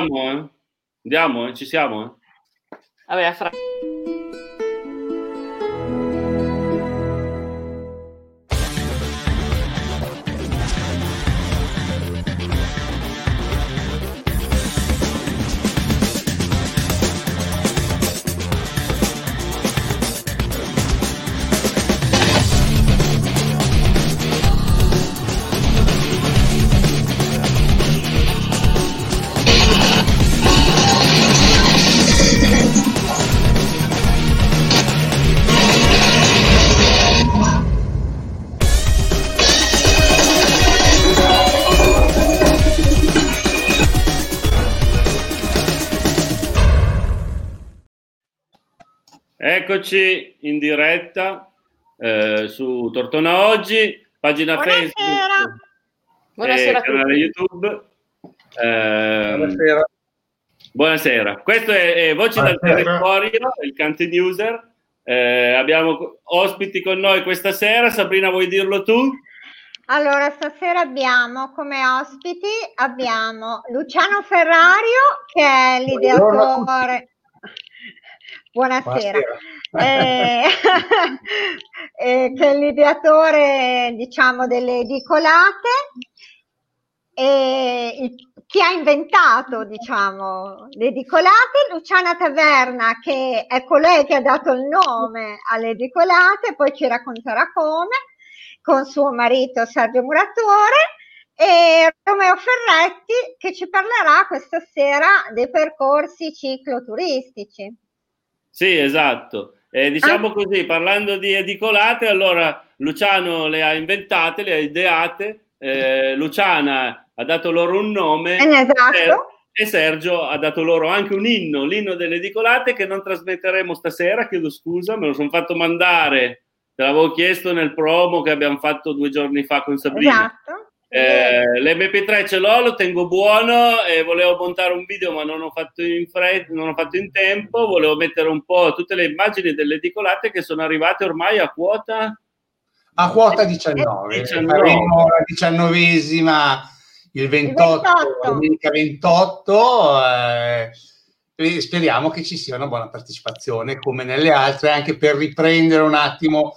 Eh? Andiamo, eh? ci siamo. Eh? Vabbè, fra... Eccoci in diretta eh, su Tortona Oggi, pagina Buonasera. Facebook Buonasera e canale YouTube. Eh, buonasera. Buonasera. Questo è, è Voci dal Territorio, il Canti Newser. Eh, abbiamo ospiti con noi questa sera. Sabrina, vuoi dirlo tu? Allora, stasera abbiamo come ospiti abbiamo Luciano Ferrario, che è l'ideatore. Buonasera. Buonasera. Eh, eh, che è l'ideatore, diciamo, delle edicolate. E chi ha inventato, diciamo, le edicolate, Luciana Taverna, che è colei che ha dato il nome alle edicolate, poi ci racconterà come, con suo marito Sergio Muratore, e Romeo Ferretti che ci parlerà questa sera dei percorsi cicloturistici. Sì, esatto. Eh, diciamo ah. così, parlando di edicolate, allora Luciano le ha inventate, le ha ideate, eh, Luciana ha dato loro un nome eh, esatto. e Sergio ha dato loro anche un inno, l'inno delle edicolate che non trasmetteremo stasera, chiedo scusa, me lo sono fatto mandare, te l'avevo chiesto nel promo che abbiamo fatto due giorni fa con Sabrina. Esatto. Eh, L'MP3 ce l'ho, lo tengo buono e volevo montare un video ma non ho fatto in fretta, non ho fatto in tempo, volevo mettere un po' tutte le immagini delle edicolate che sono arrivate ormai a quota? A quota 19, 19. faremo la diciannovesima il 28, domenica 28 eh, speriamo che ci sia una buona partecipazione come nelle altre anche per riprendere un attimo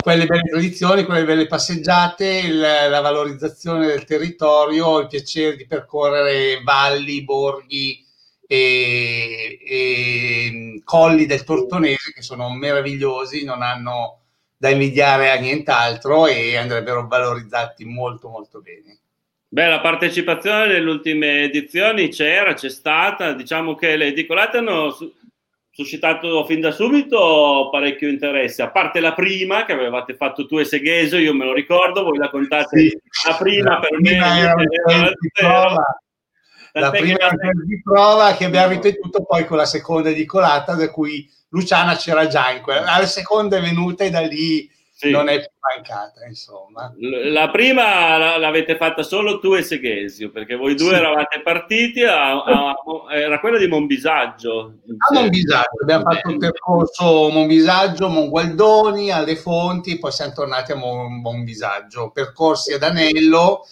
quelle belle tradizioni, quelle belle passeggiate, il, la valorizzazione del territorio, il piacere di percorrere valli, borghi e, e colli del Tortonese che sono meravigliosi, non hanno da invidiare a nient'altro e andrebbero valorizzati molto molto bene. Beh, la partecipazione nelle ultime edizioni c'era, c'è stata, diciamo che le edicolate hanno suscitato fin da subito parecchio interesse, a parte la prima che avevate fatto tu e Segheso, io me lo ricordo, voi la contate sì, la prima la per prima me era era di prova, la prima era di prova che abbiamo ripetuto poi con la seconda edicolata da cui Luciana c'era già in quella, la seconda è venuta e da lì sì. non è più mancata, insomma. La prima l'avete fatta solo tu e Seghesio, perché voi due sì. eravate partiti, a, a, era quella di Monbisaggio. A Monbisaggio, abbiamo fatto un percorso Monbisaggio, Mongualdoni, alle fonti, poi siamo tornati a Mon, Monbisaggio, percorsi ad Anello.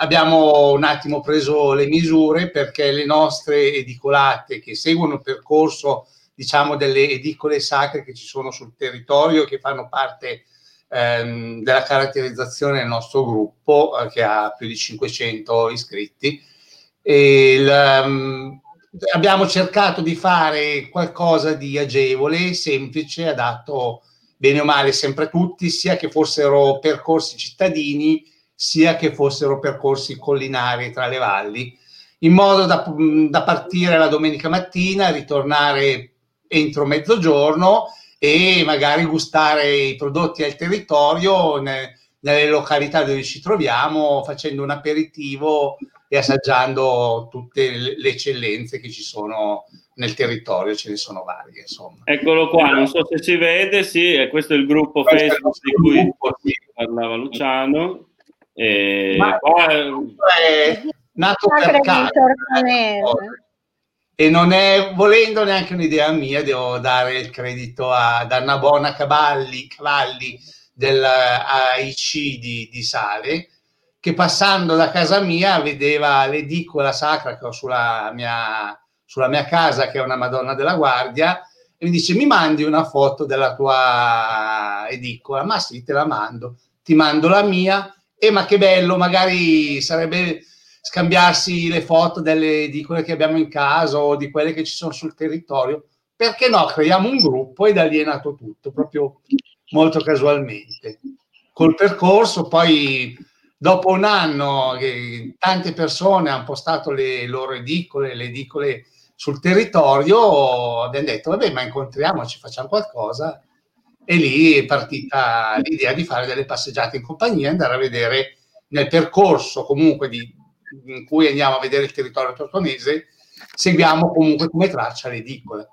Abbiamo un attimo preso le misure perché le nostre edicolate che seguono il percorso diciamo delle edicole sacre che ci sono sul territorio che fanno parte ehm, della caratterizzazione del nostro gruppo eh, che ha più di 500 iscritti. Il, um, abbiamo cercato di fare qualcosa di agevole, semplice, adatto bene o male sempre a tutti, sia che fossero percorsi cittadini, sia che fossero percorsi collinari tra le valli, in modo da, da partire la domenica mattina, ritornare entro mezzogiorno e magari gustare i prodotti al territorio ne, nelle località dove ci troviamo facendo un aperitivo e assaggiando tutte le eccellenze che ci sono nel territorio, ce ne sono varie. Insomma. Eccolo qua, non so se si vede, sì, questo è il gruppo questo Facebook di cui gruppo, sì. parlava Luciano. E Ma poi... è nato per caso e non è volendo neanche un'idea mia, devo dare il credito ad Anna Bona Cavalli, Cavalli dell'AIC di, di Sale, che passando da casa mia vedeva l'edicola sacra che ho sulla mia, sulla mia casa, che è una Madonna della Guardia, e mi dice mi mandi una foto della tua edicola? Ma sì, te la mando. Ti mando la mia. E ma che bello, magari sarebbe scambiarsi le foto delle edicole che abbiamo in casa o di quelle che ci sono sul territorio. Perché no? Creiamo un gruppo e lì è nato tutto, proprio molto casualmente. Col percorso, poi dopo un anno che tante persone hanno postato le loro edicole, le edicole sul territorio, abbiamo detto, vabbè, ma incontriamoci, facciamo qualcosa. E lì è partita l'idea di fare delle passeggiate in compagnia, andare a vedere nel percorso comunque di, in cui andiamo a vedere il territorio tortonese, seguiamo comunque come traccia l'edicola.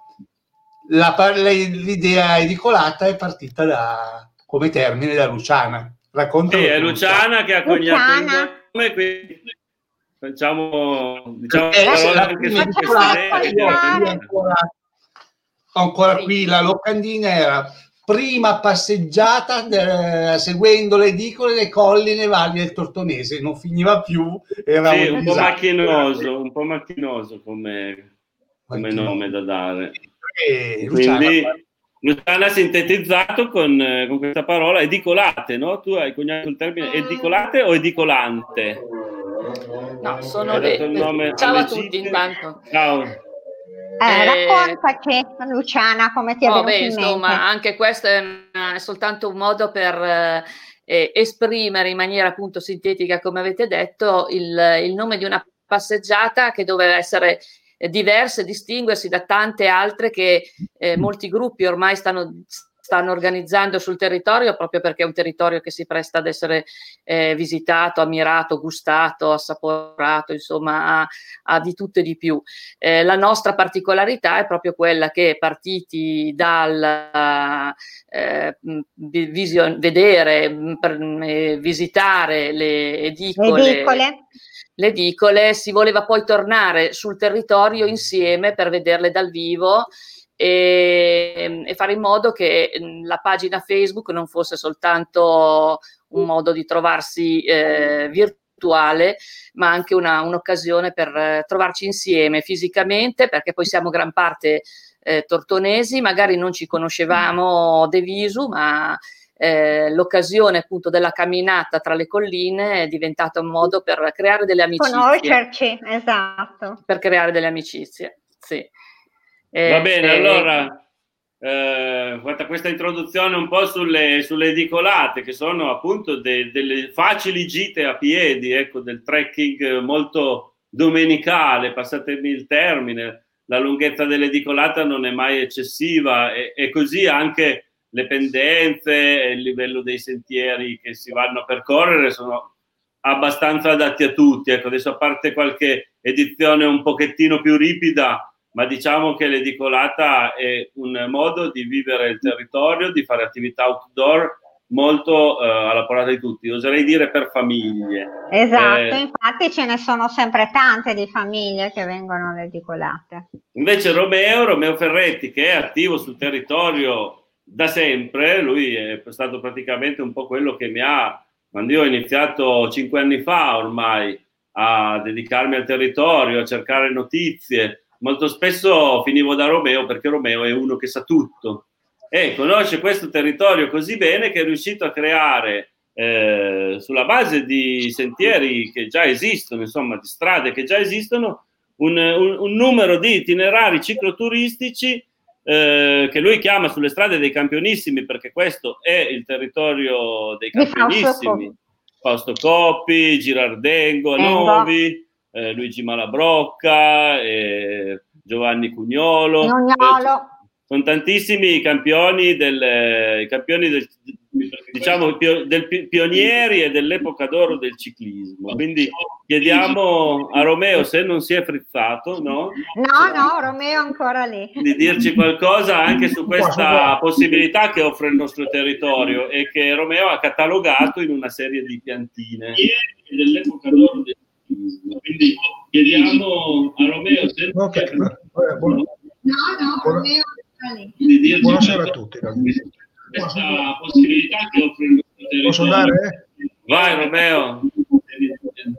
La, l'idea edicolata è partita da, come termine da Luciana. Racconta. Sì, è Luciana che ha coniato il nome, quindi facciamo diciamo eh, anche su ancora, ancora qui la locandina era prima passeggiata de, seguendo le edicole le colline valli del Tortonese. Non finiva più era sì, un, un po' macchinoso un po' macchinoso come, come nome da dare. E, quindi Luciana ha sintetizzato con, con, questa parola edicolate no? tu hai coniato il termine edicolate o edicolante? No, sono le... Ciao a tutti intanto. Ciao. Eh, eh, raccontaci Luciana come ti è oh, beh, insomma, anche questo è, è, soltanto un modo per eh, esprimere in maniera appunto sintetica, come avete detto, il, il nome di una passeggiata che doveva essere diversa e distinguersi da tante altre che eh, molti gruppi ormai stanno stanno organizzando sul territorio proprio perché è un territorio che si presta ad essere eh, visitato, ammirato, gustato, assaporato, insomma, ha, ha di tutto e di più. Eh, la nostra particolarità è proprio quella che partiti dal eh, vision, vedere, per, eh, visitare le edicole, edicole le edicole, si voleva poi tornare sul territorio insieme per vederle dal vivo e, e, fare in modo che mm, la pagina Facebook non fosse soltanto un modo di trovarsi eh, virtuale, ma anche una, un'occasione per eh, trovarci insieme fisicamente, perché poi siamo gran parte eh, tortonesi, magari non ci conoscevamo de visu, ma eh, l'occasione appunto della camminata tra le colline è diventata un modo per creare delle amicizie. Conoscerci, esatto. Per creare delle amicizie, sì. Eh, Va bene, eh, allora, eh, fatta questa introduzione un po' sulle, sulle edicolate, che sono appunto de, delle facili gite a piedi, ecco, del trekking molto domenicale, passatemi il termine, la lunghezza dell'edicolata non è mai eccessiva e, e così anche le pendenze e il livello dei sentieri che si vanno a percorrere sono abbastanza adatti a tutti. Ecco, adesso a parte qualche edizione un pochettino più ripida, ma diciamo che l'edicolata è un modo di vivere il territorio, di fare attività outdoor molto eh, alla portata di tutti, oserei dire per famiglie. Esatto, eh, infatti ce ne sono sempre tante di famiglie che vengono all'edicolata. Invece Romeo, Romeo Ferretti, che è attivo sul territorio da sempre, lui è stato praticamente un po' quello che mi ha, quando io ho iniziato cinque anni fa ormai a dedicarmi al territorio, a cercare notizie, molto spesso finivo da Romeo perché Romeo è uno che sa tutto. E conosce questo territorio così bene che è riuscito a creare eh, sulla base di sentieri che già esistono, insomma di strade che già esistono, un, un, un numero di itinerari cicloturistici eh, che lui chiama sulle strade dei campionissimi perché questo è il territorio dei campionissimi. Fausto Coppi, Girardengo, Novi eh, Luigi Malabrocca, eh, Giovanni Cugnolo. Cugnolo. sono tantissimi campioni, del, campioni del, diciamo, del pionieri e dell'epoca d'oro del ciclismo. Quindi chiediamo a Romeo se non si è frizzato, no? No, no, Romeo è ancora lì. Di dirci qualcosa anche su questa possibilità che offre il nostro territorio e che Romeo ha catalogato in una serie di piantine. Dell'epoca d'oro del quindi chiediamo a Romeo se okay. no, no, Romeo di Buonasera a tutti. Questa possibilità che offre il Posso dare? Vai Romeo.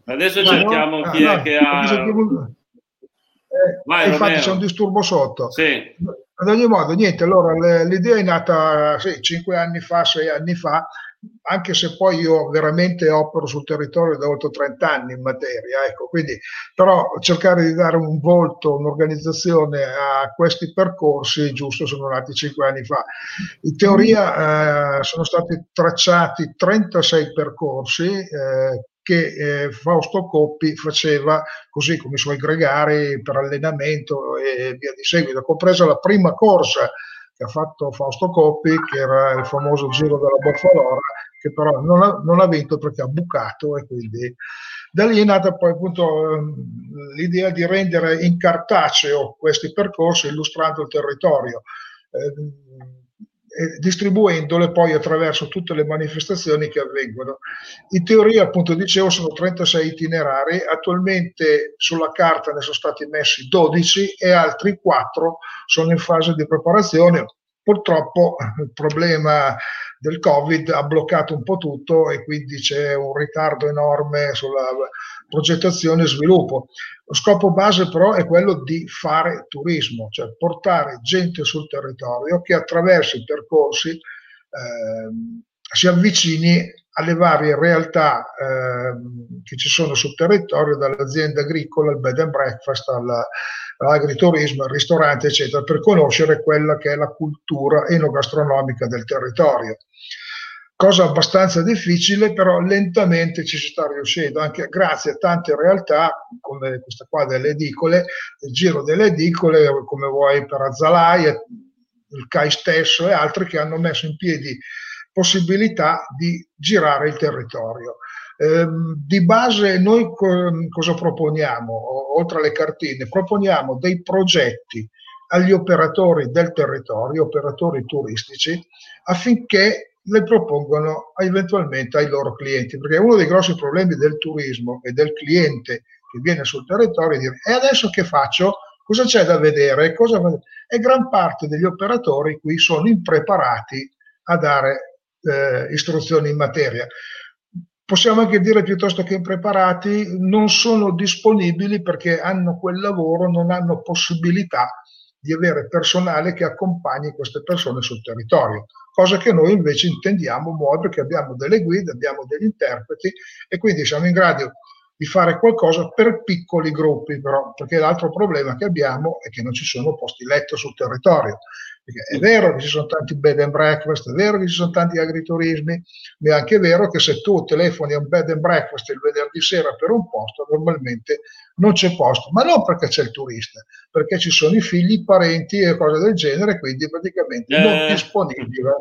Adesso cerchiamo no, chi no, è che ha... Eh, Vai, infatti c'è un disturbo sotto. Sì. Ad ogni modo, niente, allora l'idea è nata sì, 5 anni fa, 6 anni fa, anche se poi io veramente opero sul territorio da oltre 30 anni in materia, ecco, quindi però cercare di dare un volto, un'organizzazione a questi percorsi, giusto, sono nati 5 anni fa. In teoria eh, sono stati tracciati 36 percorsi eh, che eh, Fausto Coppi faceva così come i suoi gregari per allenamento e via di seguito, compresa la prima corsa che ha fatto Fausto Coppi, che era il famoso Giro della Boffalora, che però non ha, non ha vinto perché ha bucato e quindi da lì è nata poi appunto ehm, l'idea di rendere in cartaceo questi percorsi illustrando il territorio. Eh, distribuendole poi attraverso tutte le manifestazioni che avvengono. In teoria, appunto, dicevo, sono 36 itinerari, attualmente sulla carta ne sono stati messi 12 e altri 4 sono in fase di preparazione. Purtroppo il problema del Covid ha bloccato un po' tutto e quindi c'è un ritardo enorme sulla progettazione e sviluppo. Lo scopo base però è quello di fare turismo, cioè portare gente sul territorio che attraverso i percorsi eh, si avvicini alle varie realtà eh, che ci sono sul territorio, dall'azienda agricola al bed and breakfast, all'agriturismo, al ristorante, eccetera, per conoscere quella che è la cultura enogastronomica del territorio cosa abbastanza difficile, però lentamente ci si sta riuscendo, anche grazie a tante realtà come questa qua delle edicole, il giro delle edicole, come vuoi per Azzalai, il CAI stesso e altri che hanno messo in piedi possibilità di girare il territorio. Eh, di base noi co- cosa proponiamo, oltre alle cartine? Proponiamo dei progetti agli operatori del territorio, operatori turistici, affinché le propongono eventualmente ai loro clienti, perché uno dei grossi problemi del turismo e del cliente che viene sul territorio è dire e adesso che faccio? Cosa c'è da vedere? Cosa... E gran parte degli operatori qui sono impreparati a dare eh, istruzioni in materia. Possiamo anche dire piuttosto che impreparati non sono disponibili perché hanno quel lavoro, non hanno possibilità di avere personale che accompagni queste persone sul territorio cosa che noi invece intendiamo muovere, perché abbiamo delle guide, abbiamo degli interpreti e quindi siamo in grado di fare qualcosa per piccoli gruppi, però, perché l'altro problema che abbiamo è che non ci sono posti letto sul territorio. Perché è vero che ci sono tanti bed and breakfast, è vero che ci sono tanti agriturismi, ma è anche vero che se tu telefoni a un bed and breakfast il venerdì sera per un posto, normalmente non c'è posto, ma non perché c'è il turista, perché ci sono i figli, i parenti e cose del genere, quindi praticamente eh, non disponibile.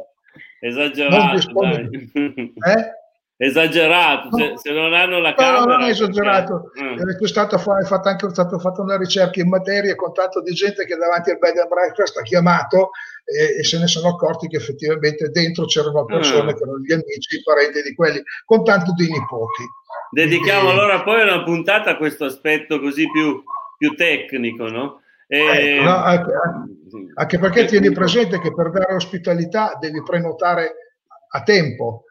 Esagerato. Non disponibile. Eh? Esagerato, no, se, se, non hanno la camera... No, non è esagerato, perché... è, stato fatto anche, è stata fatta una ricerca in materia con tanto di gente che davanti al bed and breakfast ha chiamato e, e, se ne sono accorti che effettivamente dentro c'erano persone mm. che erano gli amici, i parenti di quelli, con tanto di nipoti. Dedichiamo e... allora poi una puntata a questo aspetto così più, più tecnico, no? E... Ecco, no, anche, anche perché tieni presente che per dare ospitalità devi prenotare a tempo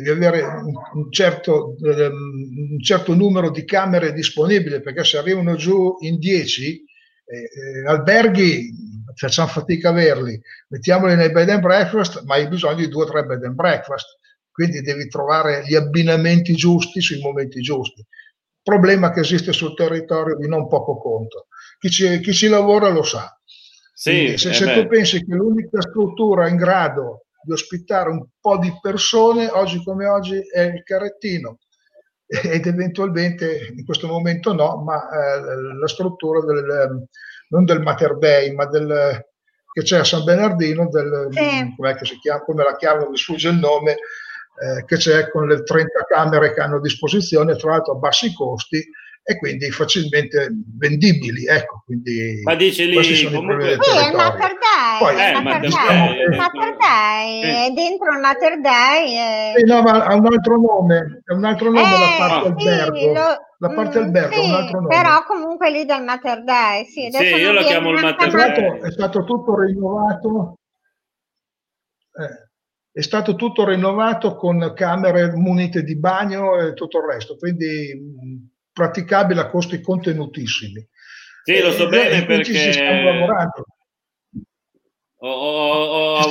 devi avere un certo, ehm, un certo, numero di camere disponibili perché se arrivano giù in 10 eh, eh, alberghi facciamo fatica a averli. Mettiamoli nei bed and breakfast ma hai bisogno di due o tre bed and breakfast. Quindi devi trovare gli abbinamenti giusti sui momenti giusti. Problema che esiste sul territorio di non poco conto. Chi ci, chi ci lavora lo sa. Sì, se, se tu pensi che l'unica struttura in grado di ospitare un po' di persone, oggi come oggi è il carrettino ed eventualmente in questo momento no, ma eh, la struttura del, non del Mater Dei, ma del, che c'è a San Bernardino, del, sì. chiama, come la chiamano, mi sfugge il nome, eh, che c'è con le 30 camere che hanno a disposizione, tra l'altro a bassi costi, e quindi facilmente vendibili. Ecco, quindi Ma dici lì comunque... Sì, è il Mater Dei, Poi, eh, il Mater Dei, è dentro il Mater Dei. È... Sì, no, ma ha un altro nome, è un altro nome eh, la parte sì, albergo. Lo... La parte albergo sì, un altro nome. Però comunque lì del Mater Dei, sì. Sì, io lo chiamo il Mater Dei. È stato tutto rinnovato. Eh è stato tutto rinnovato con camere munite di bagno e tutto il resto, quindi praticabile a costi contenutissimi. Sì, lo so bene perché... Ci stiamo lavorando. Ho, ho, ho,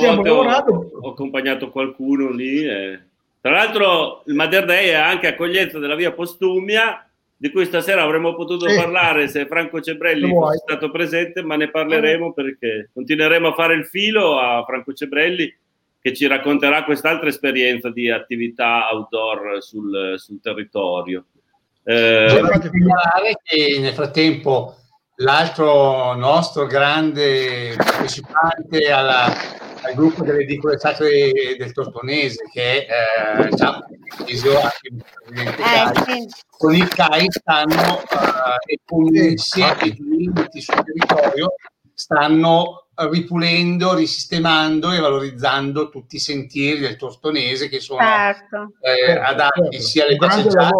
ho, accompagnato qualcuno lì. E... Tra l'altro il Mother Day è anche accoglienza della via Postumia, di cui stasera avremmo potuto sì. parlare se Franco Cebrelli fosse stato presente, ma ne parleremo perché continueremo a fare il filo a Franco Cebrelli che ci racconterà quest'altra esperienza di attività outdoor sul, sul territorio. Eh, che nel frattempo l'altro nostro grande partecipante alla, al gruppo delle edicole sacre del Tortonese che è eh, diciamo, eh, con il CAI stanno eh, e con insieme di limiti sul territorio stanno ripulendo, risistemando e valorizzando tutti i sentieri del Tortonese che sono certo. eh, adatti certo. sia alle passeggiate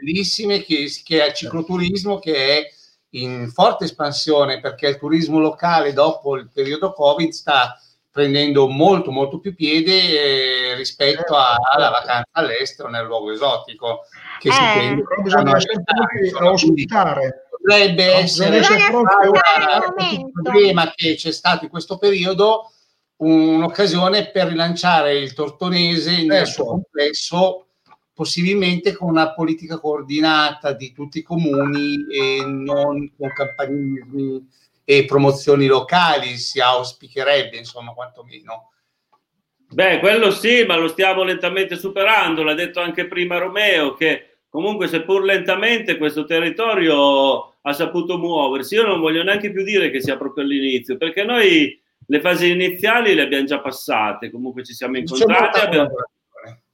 bellissime che, che al cicloturismo che è in forte espansione perché il turismo locale dopo il periodo Covid sta prendendo molto molto più piede eh, rispetto a, alla vacanza all'estero nel luogo esotico che eh, si bisogna sempre ospitare potrebbe no, essere il problema che c'è stato in questo periodo un'occasione per rilanciare il tortonese nel suo certo. complesso possibilmente con una politica coordinata di tutti i comuni e non con campanilismi e promozioni locali, si auspicherebbe, insomma, quantomeno. Beh, quello sì, ma lo stiamo lentamente superando, l'ha detto anche prima Romeo, che comunque seppur lentamente questo territorio ha saputo muoversi. Io non voglio neanche più dire che sia proprio all'inizio, perché noi le fasi iniziali le abbiamo già passate, comunque ci siamo incontrati, abbiamo,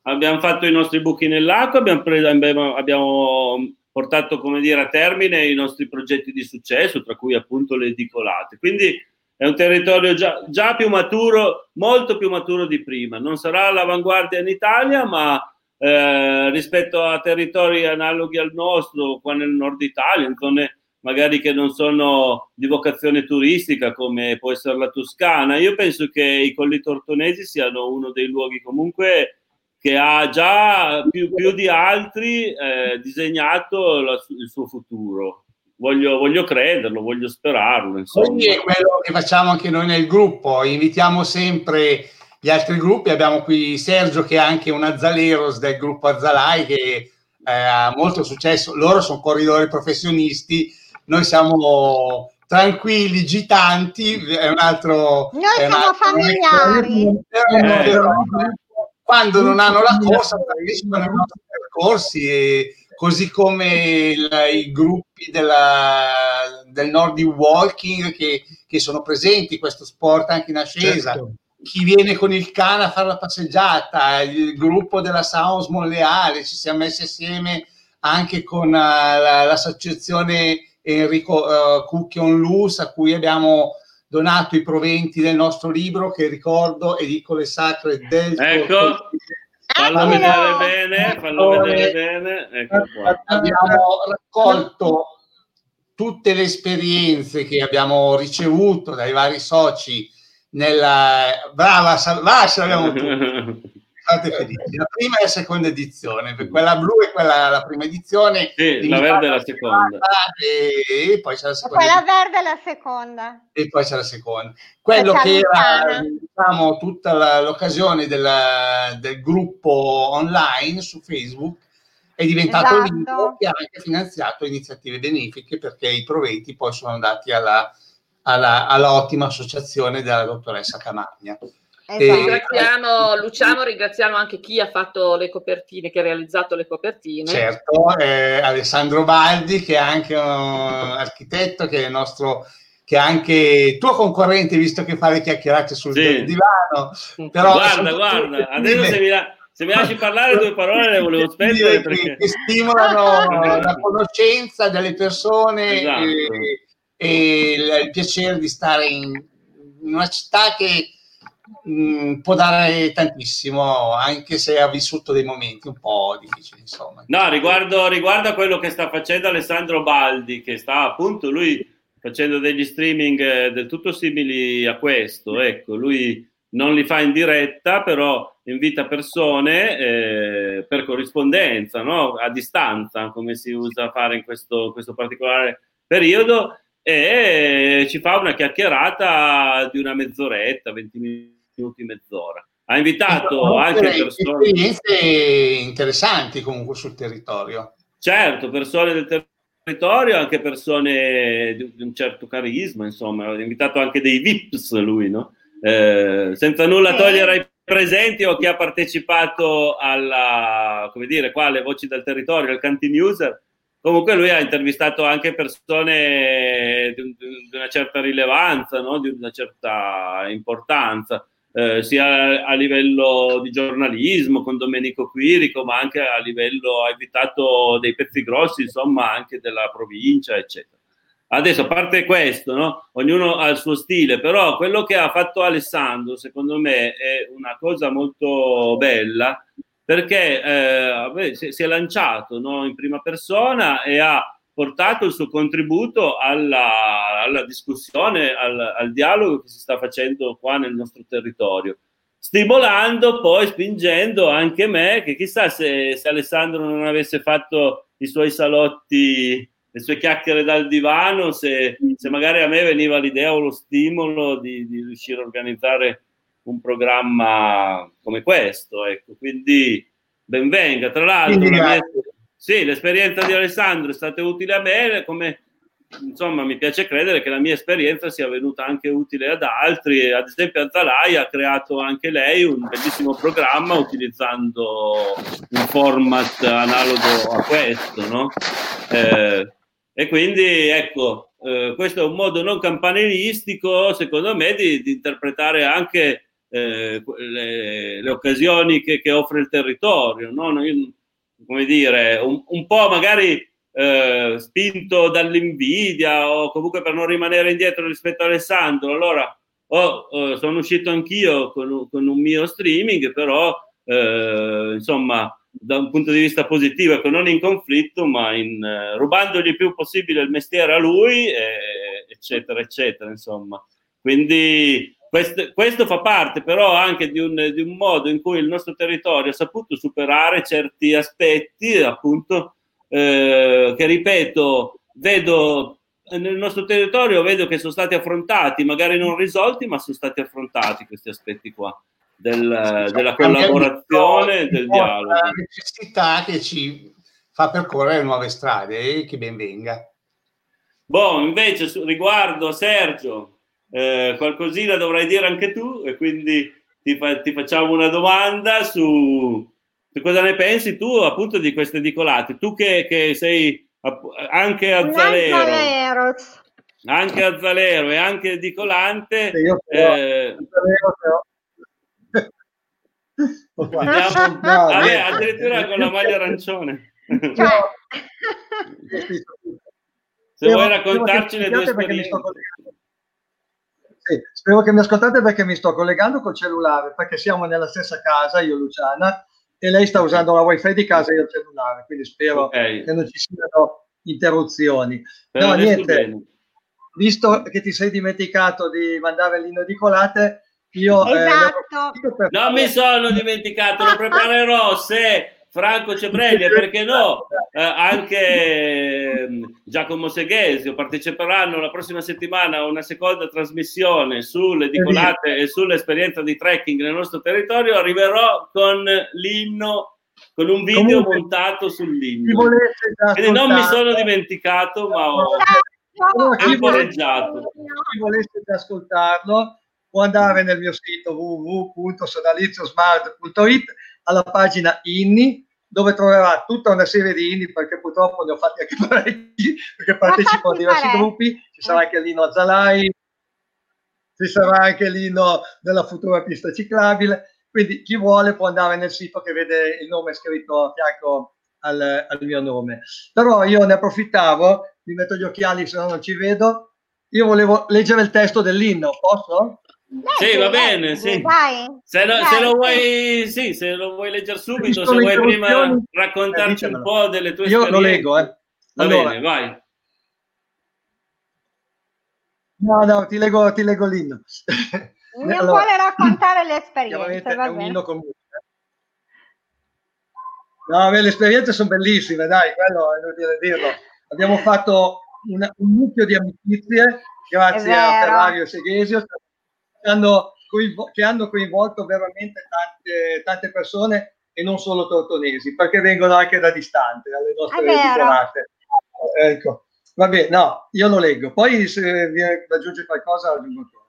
abbiamo fatto i nostri buchi nell'acqua, abbiamo, preso, abbiamo portato come dire, a termine i nostri progetti di successo, tra cui appunto le edicolate. Quindi è un territorio già, già più maturo, molto più maturo di prima. Non sarà all'avanguardia in Italia, ma eh, rispetto a territori analoghi al nostro, qua nel nord Italia, in zone magari che non sono di vocazione turistica come può essere la Toscana, io penso che i Colli Tortonesi siano uno dei luoghi comunque che ha già più, più di altri eh, disegnato la, il suo futuro. Voglio, voglio, crederlo, voglio sperarlo. Quindi è quello che facciamo anche noi nel gruppo, invitiamo sempre gli altri gruppi, abbiamo qui Sergio che è anche un Azzaleros del gruppo Azzalai che eh, ha molto successo, loro sono corridori professionisti, noi siamo tranquilli, gitanti, è un altro... Noi siamo altro, familiari. È, è, quando non hanno la corsa partecipano ai nostri percorsi e così come il, i gruppi della, del Nordic Walking che, che, sono presenti, questo sport anche in ascesa. Certo. Chi viene con il cane a fare la passeggiata, il gruppo della Sounds Monleale, ci siamo messi assieme anche con uh, la, l'associazione Enrico uh, Cucchion Luz a cui abbiamo donato i proventi del nostro libro che ricordo Edicole Sacre del Ecco, fallo vedere bene, fallo vedere bene. Ecco qua. Abbiamo raccolto tutte le esperienze che abbiamo ricevuto dai vari soci nella brava Salvascia abbiamo tutti state felici. La prima e la seconda edizione, quella blu è quella la prima edizione. Sì, la verde è la seconda. E, e, poi c'è la seconda. Quella verde è la seconda. E poi c'è la seconda. Quello che era diciamo, tutta la, l'occasione della, del gruppo online su Facebook è diventato esatto. libro che ha anche finanziato iniziative benefiche perché i proventi poi sono andati alla, alla, all'ottima associazione della dottoressa Camagna. Esatto. Ringraziamo Luciano, ringraziamo anche chi ha fatto le copertine, che ha realizzato le copertine. Certo, eh, Alessandro Baldi, che è anche un architetto, che è nostro che è anche tuo concorrente, visto che fa le chiacchierate sul sì. divano. Però guarda, guarda, adesso se mi, la, se mi, lasci parlare due parole le volevo spendere perché... che stimolano la conoscenza delle persone esatto. e, e il, il piacere di stare in, in una città che Mm, può dare tantissimo, anche se ha vissuto dei momenti un po' difficili. Insomma. No, riguardo, riguardo a quello che sta facendo Alessandro Baldi, che sta appunto lui facendo degli streaming eh, del tutto simili a questo, ecco, lui non li fa in diretta, però invita persone eh, per corrispondenza, no? a distanza, come si usa fare in questo, questo particolare periodo, e ci fa una chiacchierata di una mezz'oretta, 20 minuti, mezz'ora. Ha invitato anche persone... Interessanti comunque sul territorio. Certo, persone del territorio, anche persone di un certo carisma, insomma, ha invitato anche dei VIPs lui, no? Eh, senza nulla togliere ai presenti o chi ha partecipato alla, come dire, qua alle voci del territorio, al Canteen User, comunque lui ha intervistato anche persone di, di una certa rilevanza, no? di una certa importanza, eh, sia a livello di giornalismo con Domenico Quirico, ma anche a livello, ha invitato dei pezzi grossi, insomma, anche della provincia, eccetera. Adesso, a parte questo, no? ognuno ha il suo stile, però quello che ha fatto Alessandro, secondo me, è una cosa molto bella, perché eh, si, è lanciato no? in prima persona e ha portato il suo contributo alla, alla discussione, al, al, dialogo che si sta facendo qua nel nostro territorio, stimolando, poi spingendo anche me, che chissà se, se Alessandro non avesse fatto i suoi salotti le sue chiacchiere dal divano, se, se, magari a me veniva l'idea o lo stimolo di, di riuscire a organizzare un programma come questo. Ecco. Quindi benvenga. Tra l'altro, la mia, sì, l'esperienza di Alessandro è stata utile a me, come insomma mi piace credere che la mia esperienza sia venuta anche utile ad altri. Ad esempio, Azzalai ha creato anche lei un bellissimo programma utilizzando un format analogo a questo, no? Eh, e quindi ecco, eh, questo è un modo non campanilistico, secondo me, di, di interpretare anche eh, le, le, occasioni che, che, offre il territorio, no? Come dire, un, un po' magari eh, spinto dall'invidia o comunque per non rimanere indietro rispetto a Alessandro. Allora, oh, oh, sono uscito anch'io con, con, un mio streaming, però eh, insomma da un punto di vista positivo, ecco, non in conflitto, ma in, eh, rubandogli il più possibile il mestiere a lui, eccetera, eccetera, insomma. Quindi questo, questo, fa parte però anche di un, di un, modo in cui il nostro territorio ha saputo superare certi aspetti, appunto, eh, che ripeto, vedo nel nostro territorio, vedo che sono stati affrontati, magari non risolti, ma sono stati affrontati questi aspetti qua del, della collaborazione e del dialogo. La necessità che ci fa percorrere nuove strade e che ben venga. Boh, invece riguardo Sergio, eh, qualcosina dovrai dire anche tu e quindi ti, fa, ti facciamo una domanda su, su, cosa ne pensi tu appunto di queste edicolate. Tu che, che sei anche a Zalero, anche a Zalero e anche edicolante. Sì, io però, eh, però, Vediamo, no, vabbè, addirittura con la maglia arancione. Cioè. Se vuoi raccontarci le tue esperienze. Sì, spero che mi ascoltate perché mi sto collegando col cellulare, perché siamo nella stessa casa, io e Luciana, e lei sta usando la wifi di casa e io il cellulare, quindi spero okay. che non ci siano interruzioni. Per no, niente, bene. visto che ti sei dimenticato di mandare l'inno di colate, io, eh, esatto. Eh, non mi sono dimenticato, lo preparerò se Franco Cebrelli, perché no? Eh, anche ehm, Giacomo Seghesio parteciperanno la prossima settimana a una seconda trasmissione sulle dicolate e sull'esperienza di trekking nel nostro territorio. Arriverò con l'inno, con un video Comunque, montato sull'inno. Quindi non mi sono dimenticato, ma ho temporeggiato. Chi volesse ascoltarlo, può andare nel mio sito www.sodaliziosmart.it alla pagina inni dove troverà tutta una serie di inni perché purtroppo ne ho fatti anche parecchi perché partecipo a diversi gruppi. Ci sarà anche l'ino Azzalai ci sarà anche l'ino della futura pista ciclabile. Quindi chi vuole può andare nel sito che vede il nome scritto a fianco al, al mio nome. Però io ne approfittavo mi metto gli occhiali se no non ci vedo. Io volevo leggere il testo dell'inno posso? Sì, va bene, sì. Se, lo, se, lo vuoi, sì, se lo vuoi leggere subito, se vuoi prima raccontarci un po' delle tue Io lo leggo, eh. Allora, va bene, vai. No, no, ti leggo, ti leggo l'inno. Non allora, vuole raccontare le esperienze, è un inno comune. Eh. No, le esperienze sono bellissime, dai, quello è inutile dirlo. Abbiamo fatto una, un mucchio di amicizie grazie a Ferrario e Seghesio che hanno, che hanno coinvolto veramente tante, tante persone e non solo tortonesi, perché vengono anche da distante alle nostre editorate. Ecco. Vabbè, no, io lo leggo. Poi se vi aggiunge qualcosa aggiungo ancora.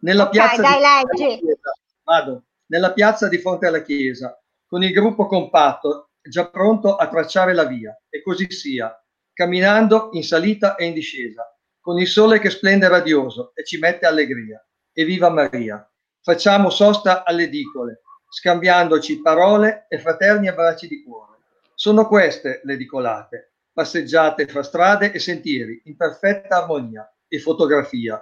Nella okay, piazza dai, di chiesa, vado, nella piazza di fronte alla chiesa, con il gruppo compatto, già pronto a tracciare la via, e così sia, camminando in salita e in discesa, con il sole che splende radioso e ci mette allegria. E viva Maria! Facciamo sosta alle edicole, scambiandoci parole e fraterni abbracci di cuore. Sono queste le edicolate, passeggiate fra strade e sentieri, in perfetta armonia e fotografia.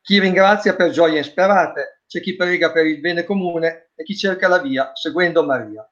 Chi ringrazia per gioie insperate, c'è chi prega per il bene comune e chi cerca la via seguendo Maria.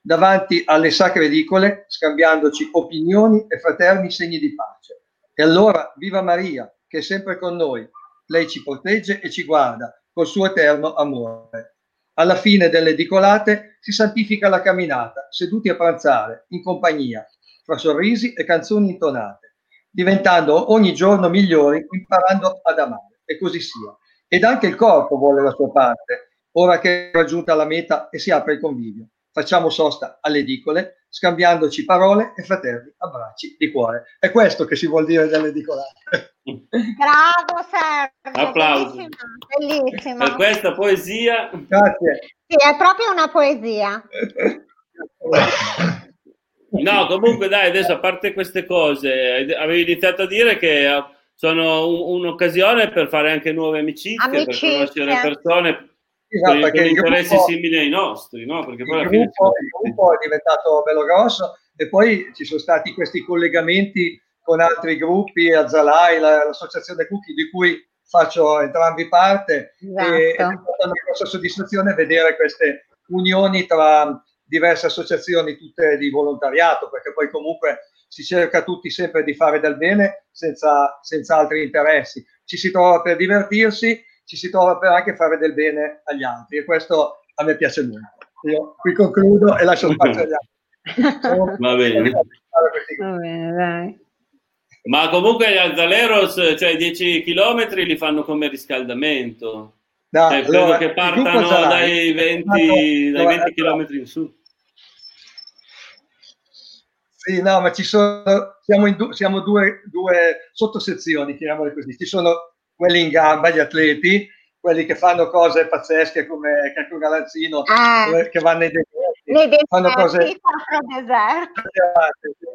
Davanti alle sacre edicole, scambiandoci opinioni e fraterni segni di pace. E allora, viva Maria, che è sempre con noi. Lei ci protegge e ci guarda col suo eterno amore. Alla fine delle edicolate si santifica la camminata, seduti a pranzare, in compagnia, fra sorrisi e canzoni intonate, diventando ogni giorno migliori, imparando ad amare. E così sia. Ed anche il corpo vuole la sua parte, ora che è raggiunta la meta e si apre il convivio. Facciamo sosta alle edicole, scambiandoci parole e fraterni abbracci di cuore. È questo che si vuol dire delle edicolate. Bravo Sergio. Applauso. Bellissimo. bellissimo. Per questa poesia. Grazie. Sì, è proprio una poesia. No, comunque dai, adesso a parte queste cose, avevi iniziato a dire che sono un'occasione per fare anche nuove amicizie, amicizie. per conoscere persone esatto, con, con interessi gruppo, simili ai nostri, no? Perché poi il, gruppo, il gruppo è diventato bello grosso e poi ci sono stati questi collegamenti con altri gruppi, Azalai, l'associazione Cookie, di cui faccio entrambi parte esatto. e è stata una grossa soddisfazione vedere queste unioni tra diverse associazioni, tutte di volontariato, perché poi comunque si cerca tutti sempre di fare del bene senza, senza altri interessi. Ci si trova per divertirsi, ci si trova per anche fare del bene agli altri e questo a me piace molto. Io qui concludo e lascio spazio agli altri. Va bene. Va bene, dai. Ma comunque gli Alzaleros, cioè 10 km li fanno come riscaldamento. No, cioè, credo allora, che partano dai 20, dai 20 km in su. Sì, no, ma ci sono, siamo, in du, siamo due, due sottosezioni, chiamiamole così. Ci sono quelli in gamba, gli atleti, quelli che fanno cose pazzesche come Cacco Galanzino, ah, che vanno nei deserti, nei deserti fanno cose deserti.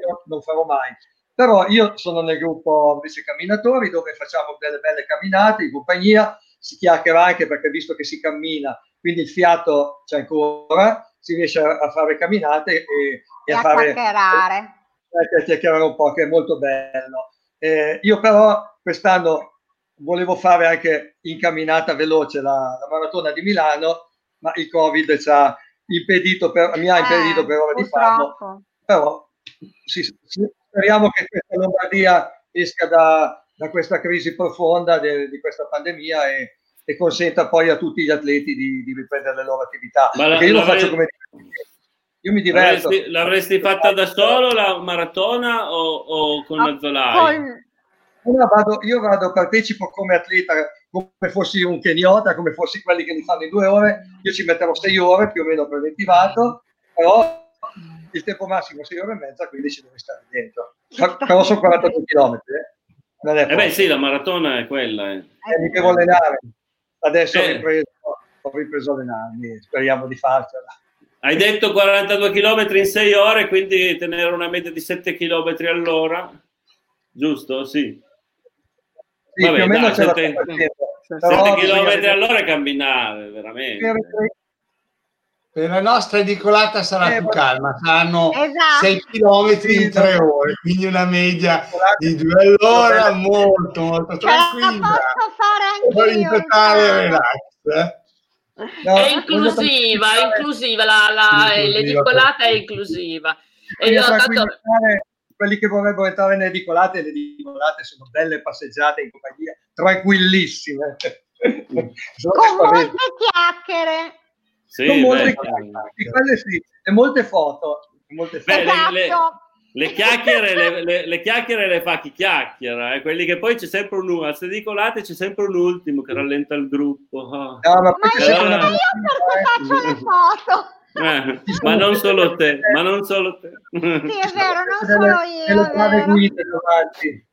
Io non farò mai. Però io sono nel gruppo invece camminatori dove facciamo delle belle camminate in compagnia, si chiacchiera anche perché visto che si cammina, quindi il fiato c'è ancora, si riesce a fare camminate e, e a, a fare chiacchierare. a chiacchierare un po', che è molto bello. Eh, io però quest'anno volevo fare anche in camminata veloce la, la maratona di Milano, ma il Covid ci ha impedito per, mi ha impedito eh, per ora di farlo. Però sì, sì, speriamo che questa Lombardia esca da, da questa crisi profonda de, di questa pandemia e, e, consenta poi a tutti gli atleti di, di riprendere le loro attività. Ma la, io lo faccio come io mi diverto. L'avresti, l'avresti fatta da solo la maratona o, o con ah, Mazzolai? Con, io vado, io vado, partecipo come atleta, come fossi un keniota, come fossi quelli che li fanno in due ore, io ci metterò sei ore più o meno preventivato, però il tempo massimo è sei ore e mezza, quindi ci devo stare dentro. Però sono 42 km. Eh. eh beh sì, la maratona è quella. Eh. Eh, mi devo allenare. Adesso ho, ripreso, ho ripreso allenarmi, speriamo di farcela. Hai detto 42 km in 6 ore, quindi tenere una media di 7 km all'ora, giusto? Sì. Sì, Vabbè, più o meno dai, ce 7, 7 km all'ora camminare, veramente. Per la nostra edicolata sarà eh, più calma, saranno esatto. 6 km in 3 ore, quindi una media di 2 all'ora molto molto tranquilla. Ce la posso fare anche io. totale relax. Eh? No, è inclusiva, è inclusiva, la, la, l'edicolata è inclusiva. E io ho dato quelli che vorrebbero entrare nelle edicolate, le edicolate sono belle passeggiate in compagnia, tranquillissime. Con molte chiacchiere. Sì, Con molte, beh, sì, e molte foto. Molte foto. Beh, esatto. le, le, esatto. le, chiacchiere, le, le, chiacchiere le fa chi chiacchiera, eh? quelli che poi c'è sempre un al sedicolate c'è sempre un ultimo che rallenta il gruppo. Oh. No, ma, ma io, allora... io perché faccio le foto. Eh, ma non solo te, ma non solo te. Sì, è vero, non solo io. Le, guide,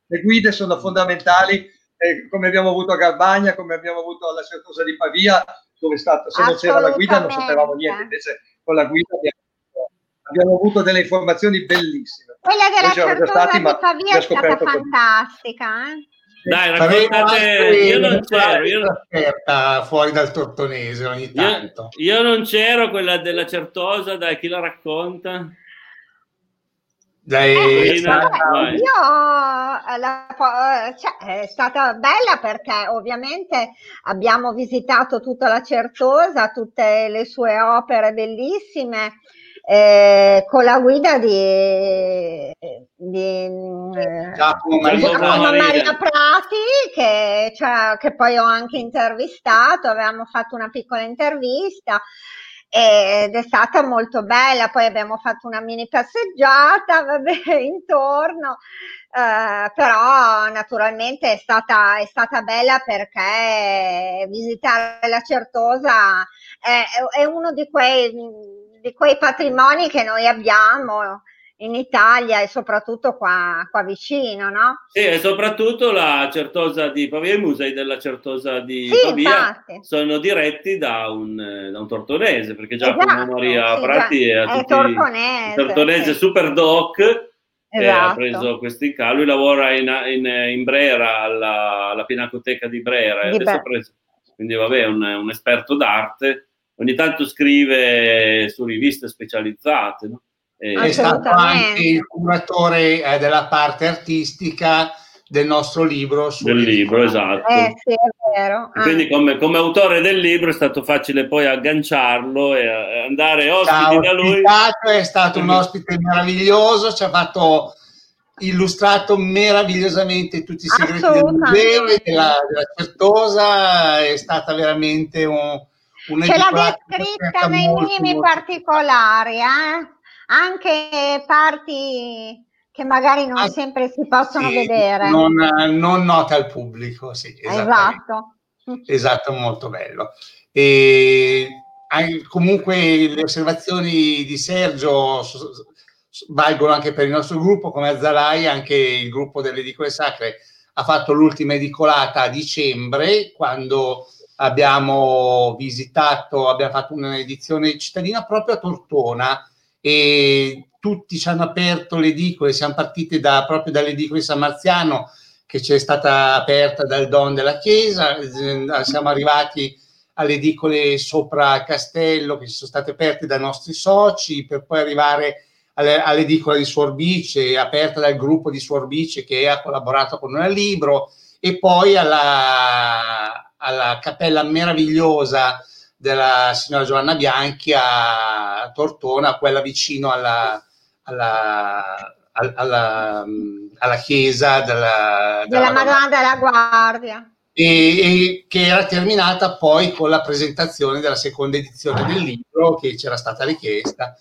le guide sono fondamentali, eh, come abbiamo avuto a Garbagna, come abbiamo avuto alla Certosa di Pavia, dove è stato, se non c'era la guida non sapevamo niente, invece con la guida abbiamo, abbiamo avuto delle informazioni bellissime. Quella della Certosa stati, di Pavia è stata fantastica, eh? Dai, raccontate, io non c'ero. Io... fuori dal tortonese ogni tanto. Io, io, non c'ero, quella della Certosa, dai, chi la racconta? Dai, eh, stata, io la, cioè, è stata bella perché ovviamente abbiamo visitato tutta la Certosa, tutte le sue opere bellissime eh, con la guida di, di eh, Giacomo Maria, Maria Prati che, cioè, che, poi ho anche intervistato, avevamo fatto una piccola intervista ed è stata molto bella, poi abbiamo fatto una mini passeggiata vabbè, intorno, eh, però naturalmente è stata, è stata bella perché visitare la Certosa è, è uno di quei di quei patrimoni che noi abbiamo in Italia e soprattutto qua, qua vicino, no? Sì, e soprattutto la Certosa di Pavia, i musei della Certosa di sì, Pavia infatti. sono diretti da un, da un, tortonese, perché Giacomo esatto, Maria sì, Prati è, è tortonese, tortonese sì. super doc esatto. che ha esatto. preso questo incarico. Lui lavora in, in, in Brera, alla, alla, Pinacoteca di Brera, di preso, quindi vabbè, è un, un esperto d'arte ogni tanto scrive su riviste specializzate. No? E... È stato anche il curatore eh, della parte artistica del nostro libro. Del libro, esatto. Eh, sì, è vero. Ah. Quindi come, come, autore del libro è stato facile poi agganciarlo e andare ospiti da lui. È stato un ospite meraviglioso, ci ha fatto illustrato meravigliosamente tutti i segreti del museo e della, della Certosa, è stata veramente un, Ce l'ha descritta nei minimi particolari, eh? anche parti che magari non ah, sempre si possono sì, vedere. Non, non nota al pubblico, sì. Esatto. Esatto, molto bello. E comunque le osservazioni di Sergio valgono anche per il nostro gruppo, come Azzalai, anche il gruppo delle edicole sacre ha fatto l'ultima edicolata a dicembre, quando abbiamo visitato, abbiamo fatto un'edizione cittadina proprio a Tortona e tutti ci hanno aperto le edicole, siamo partiti da, proprio dall'edicola di San Marziano che ci è stata aperta dal Don della Chiesa, eh, siamo arrivati alle edicole sopra Castello che ci sono state aperte dai nostri soci per poi arrivare all'edicola di Suorbice aperta dal gruppo di Suorbice che ha collaborato con al libro e poi alla, alla cappella meravigliosa della signora Giovanna Bianchi a Tortona, quella vicino alla, alla, alla, alla chiesa della, della, della Madonna della Guardia. E, e, che era terminata poi con la presentazione della seconda edizione del libro che c'era stata richiesta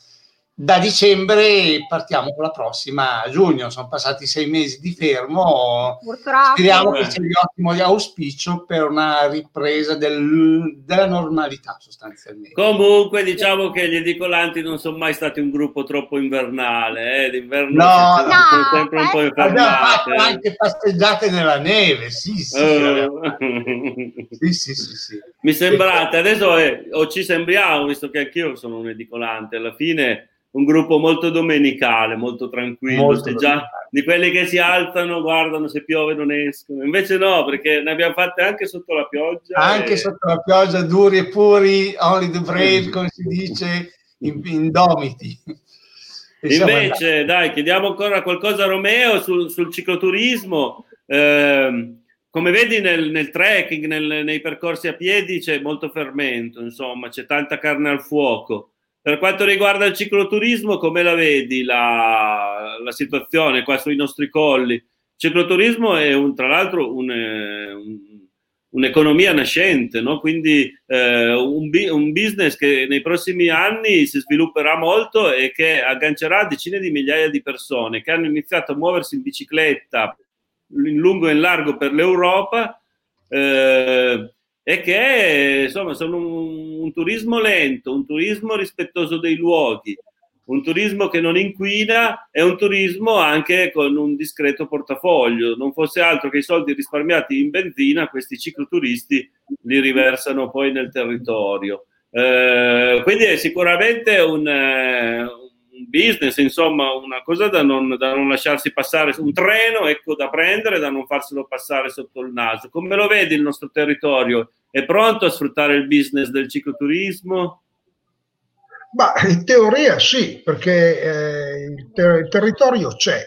da dicembre partiamo con la prossima a giugno, sono passati sei mesi di fermo, Purtroppo. speriamo che sia di ottimo auspicio per una ripresa del, della normalità sostanzialmente. Comunque diciamo che gli edicolanti non sono mai stati un gruppo troppo invernale, eh? d'inverno no, sono, no, sempre un po' infermate. Abbiamo fatto eh. anche passeggiate nella neve, sì sì, uh. sì, sì, sì, sì, Mi sembrate, adesso eh, o ci sembriamo, visto che anch'io sono un edicolante, alla fine un gruppo molto domenicale, molto tranquillo, molto già di quelli che si alzano, guardano se piove non escono. Invece no, perché ne abbiamo fatte anche sotto la pioggia. Anche e... sotto la pioggia, duri e puri, only the brave, come si dice, indomiti. Invece, dai, chiediamo ancora qualcosa a Romeo sul, sul cicloturismo. Eh, come vedi nel, nel trekking, nel, nei percorsi a piedi c'è molto fermento, insomma, c'è tanta carne al fuoco. Per quanto riguarda il cicloturismo, come la vedi la, la situazione qua sui nostri colli? Il cicloturismo è un, tra l'altro un, eh, un, un'economia nascente, no? quindi eh, un, business che nei prossimi anni si svilupperà molto e che aggancerà decine di migliaia di persone che hanno iniziato a muoversi in bicicletta in lungo e in largo per l'Europa eh, e che insomma sono un, un turismo lento, un turismo rispettoso dei luoghi, un turismo che non inquina e un turismo anche con un discreto portafoglio. Non fosse altro che i soldi risparmiati in benzina, questi cicloturisti li riversano poi nel territorio. Eh, quindi è sicuramente un, eh, un, business, insomma, una cosa da non, da non lasciarsi passare, un treno ecco, da prendere, da non farselo passare sotto il naso. Come lo vedi il nostro territorio? È pronto a sfruttare il business del cicloturismo? Ma in teoria sì, perché eh, il, ter- il, territorio c'è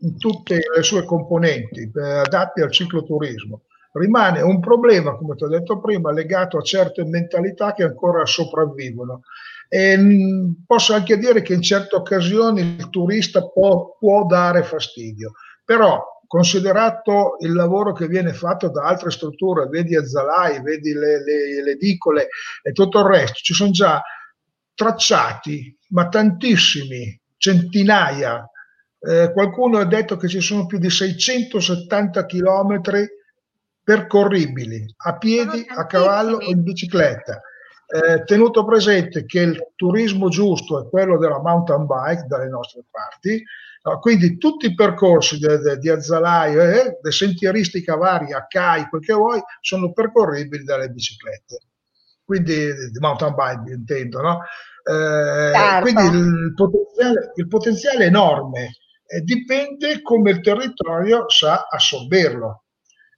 in tutte le sue componenti eh, adatte al cicloturismo. Rimane un problema, come ti ho detto prima, legato a certe mentalità che ancora sopravvivono. E, mh, mm, posso anche dire che in certe occasioni il turista può, può dare fastidio, però considerato il lavoro che viene fatto da altre strutture, vedi Azzalai, vedi le, le, le edicole e tutto il resto, ci sono già tracciati, ma tantissimi, centinaia. Eh, qualcuno ha detto che ci sono più di 670 chilometri percorribili a piedi, a cavallo o in bicicletta. Eh, tenuto presente che il turismo giusto è quello della mountain bike dalle nostre parti, no? quindi tutti i percorsi di Azzalai, eh, de sentieristica varia, CAI, quel che vuoi, sono percorribili dalle biciclette quindi di mountain bike intendo, no? Eh, certo. Quindi il potenziale, il potenziale, è enorme, eh, dipende come il territorio sa assorberlo.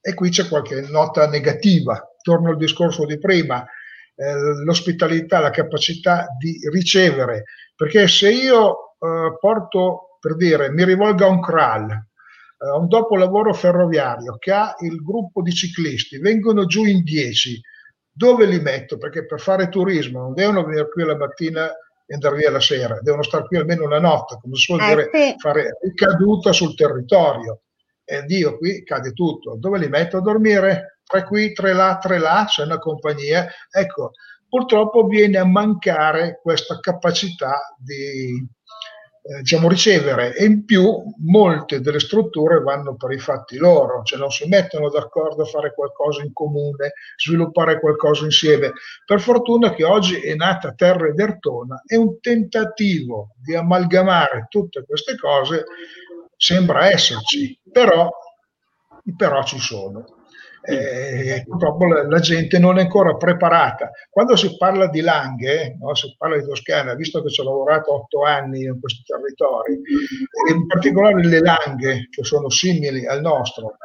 E qui c'è qualche nota negativa. Torno al discorso di prima, eh, l'ospitalità, la capacità di ricevere, perché se io eh, porto, per dire, mi rivolgo a un CRAL, eh, a un dopolavoro ferroviario che ha il gruppo di ciclisti, vengono giù in 10, dove li metto? Perché per fare turismo non devono venire qui la mattina e andare via la sera, devono stare qui almeno una notte, come si suol eh, dire, sì. fare ricaduta sul territorio. E Dio qui cade tutto. Dove li metto a dormire? Tre qui, tre là, tre là, c'è una compagnia. Ecco, purtroppo viene a mancare questa capacità di eh, diciamo, ricevere e in più molte delle strutture vanno per i fatti loro, cioè non si mettono d'accordo a fare qualcosa in comune, sviluppare qualcosa insieme. Per fortuna che oggi è nata Terra ed Ertona e un tentativo di amalgamare tutte queste cose sembra esserci, però, però ci sono eh, purtroppo la, la, gente non è ancora preparata. Quando si parla di Langhe, no, si parla di Toscana, visto che ci ho lavorato otto anni in questi territori, in particolare le Langhe, che sono simili al nostro,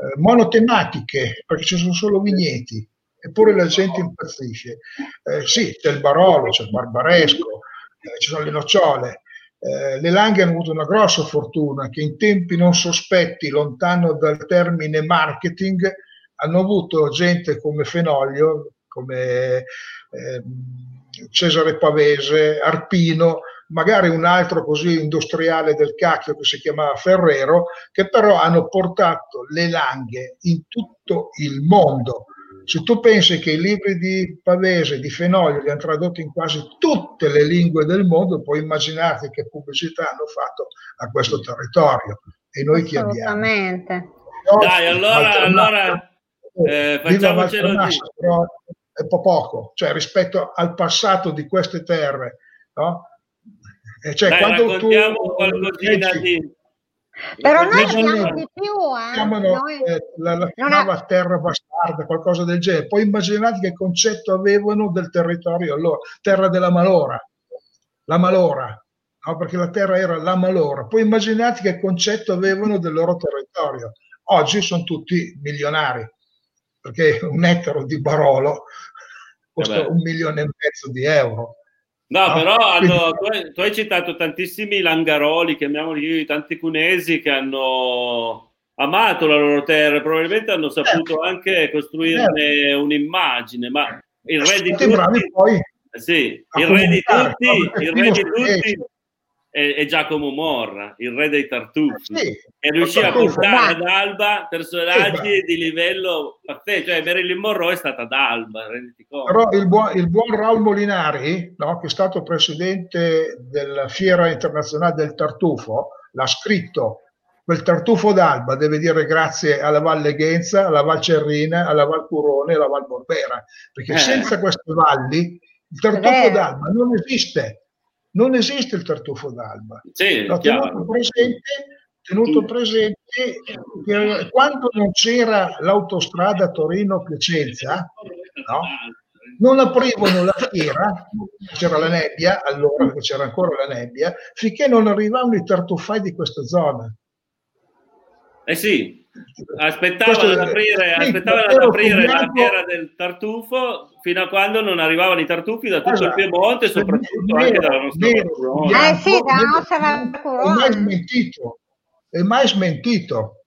eh, monotematiche, perché ci sono solo vigneti, eppure la gente impazzisce. Eh, sì, c'è il Barolo, c'è il Barbaresco, eh, ci sono le nocciole, eh, le Langhe hanno avuto una grossa fortuna che in tempi non sospetti, lontano dal termine marketing, hanno avuto gente come Fenoglio, come eh, Cesare Pavese, Arpino, magari un altro così industriale del cacchio che si chiamava Ferrero, che però hanno portato le langhe in tutto il mondo. Se tu pensi che i libri di Pavese, di Fenoglio, li hanno tradotti in quasi tutte le lingue del mondo, puoi immaginarti che pubblicità hanno fatto a questo territorio. E noi chi abbiamo? Dai, allora, allora eh, facciamocelo però è po' poco, cioè rispetto al passato di queste terre, no? E cioè, Dai, quando tu qualcosina di... Però noi abbiamo di più, eh? Chiamano, noi... eh, la, la chiamava è... terra bastarda, qualcosa del genere. Poi immaginate che concetto avevano del territorio allora, terra della malora, la malora, no? perché la terra era la malora. Poi immaginate che concetto avevano del loro territorio. Oggi sono tutti milionari perché un ettaro di Barolo costa un milione e mezzo di euro. No, no? però hanno, tu, hai, tu, hai, citato tantissimi langaroli, chiamiamoli tanti cunesi che hanno amato la loro terra, probabilmente hanno saputo eh, anche costruirne eh. un'immagine, ma il re di tutti... Poi sì, il re di tutti, il re di tutti è, è, Giacomo Morra, il re dei tartufi, sì, e riuscì a portare ad Alba personaggi sì, di livello pazzesco, cioè Marilyn Monroe è stata ad Alba, renditi conto. Però il buon, il buon Raul Molinari, no, che è stato presidente della Fiera Internazionale del Tartufo, l'ha scritto quel tartufo d'alba deve dire grazie alla Val Leghenza, alla Val Cerrina, alla Val Curone e alla Val Borbera, perché eh. senza queste valli il tartufo eh. d'alba non esiste non esiste il tartufo d'alba. Sì, L'ho tenuto presente, tenuto presente che quando non c'era l'autostrada Torino-Piacenza, no? non aprivano la fiera, c'era la nebbia, allora perché c'era ancora la nebbia, finché non arrivavano i tartufai di questa zona. Eh sì, aspettavano ad aprire, aspettavano ad aprire la fiera del tartufo fino a quando non arrivavano i tartufi da tutto esatto. il Piemonte, soprattutto vero, anche dalla nostra Corona. Eh sì, dalla nostra Corona. È mai smentito, è mai smentito.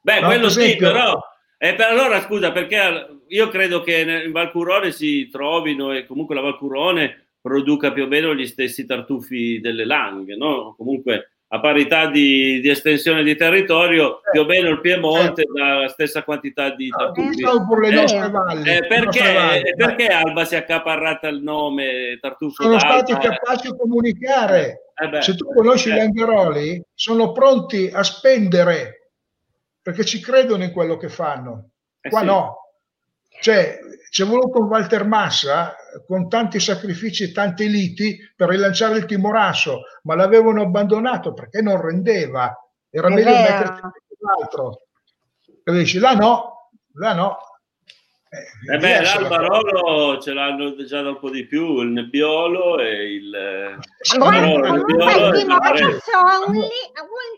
Beh, no, quello esempio, sì, però... Eh, per allora, scusa, perché io credo che in Valcurone si trovino e comunque la Valcurone produca più o meno gli stessi tartufi delle Langhe, no? Comunque a parità di, di, estensione di territorio, più o meno il Piemonte certo. dà la stessa quantità di tartufi. Eh, eh, perché, perché, Alba si è accaparrata il nome Tartufo Sono d'Alba? stati capaci di comunicare. Eh beh, Se tu conosci eh. gli Angheroli, sono pronti a spendere perché ci credono in quello che fanno. Eh Qua sì. no. Cioè, c'è voluto un Walter Massa con tanti sacrifici e tante liti per rilanciare il Timorasso, ma l'avevano abbandonato perché non rendeva. Era È meglio vero. metterci qualcos'altro. E dici, là no, là no. Eh, eh beh, l'Albarolo ce l'hanno già da un po' di più, il Nebbiolo e il... Il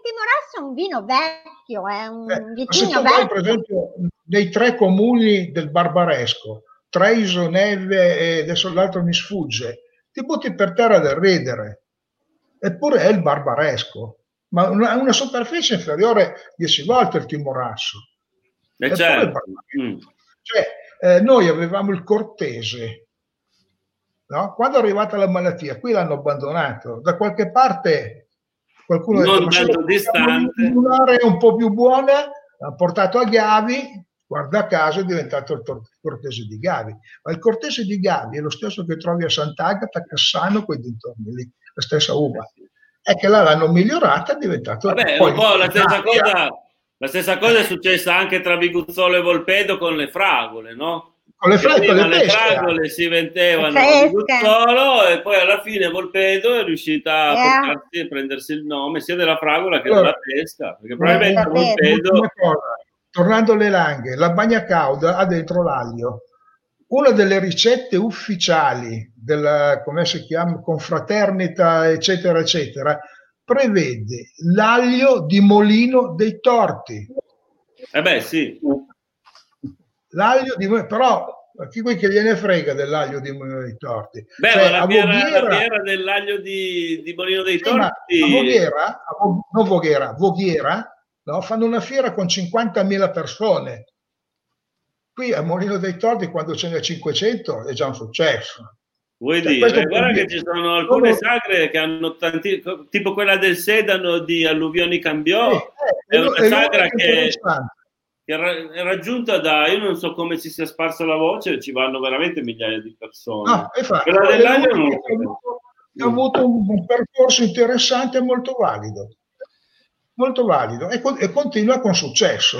Timorasso è un vino vecchio, è un eh, vitigno vecchio. per esempio, dei tre comuni del Barbaresco, Treviso, Neve e adesso l'altro mi sfugge, ti butti per terra del ridere. Eppure è il barbaresco, ma una, una superficie inferiore 10 volte il timorasso. Eh certo. Cioè, eh, noi avevamo il cortese, no? quando è arrivata la malattia, qui l'hanno abbandonato, da qualche parte qualcuno non ha detto, distante. un'area un po' più buona, ha portato a Ghiavi, guarda caso è diventato il cortese di Gavi. Ma il cortese di Gavi è lo stesso che trovi a Sant'Agata, Cassano, quei dintorni lì, la stessa uva. È che là l'hanno migliorata, è diventato... Vabbè, un po' la stessa, cosa, la stessa cosa è successa anche tra Viguzzolo e Volpedo con le fragole, no? Con le fragole, le fragole si vendevano a Viguzzolo e poi alla fine Volpedo è riuscita a yeah. portarsi e prendersi il nome sia della fragola che allora, della pesca, perché probabilmente Volpedo tornando alle langhe, la bagna cauda ha dentro l'aglio. Una delle ricette ufficiali della, come si chiama, confraternita, eccetera, eccetera, prevede l'aglio di molino dei torti. Eh beh, sì. L'aglio di però chi qui che gliene frega dell'aglio di Molino dei Torti? Beh, cioè, la, fiera, Voghera, la fiera dell'aglio di, di Molino dei Torti. a Voghera, a, non Voghera, Voghera no? fanno una fiera con 50.000 persone. Qui a Molino dei Tordi, quando ce n'è 500, è già un successo. Vuoi cioè, dire, guarda che ci sono alcune sagre che hanno tanti, tipo quella del Sedano di Alluvioni Cambiò, eh, eh, è una sagra che, che è raggiunta da, io non so come si sia sparsa la voce, ci vanno veramente migliaia di persone. No, quella dell'aglio non. Ha avuto un, un percorso interessante e molto valido molto valido e, e continua con successo.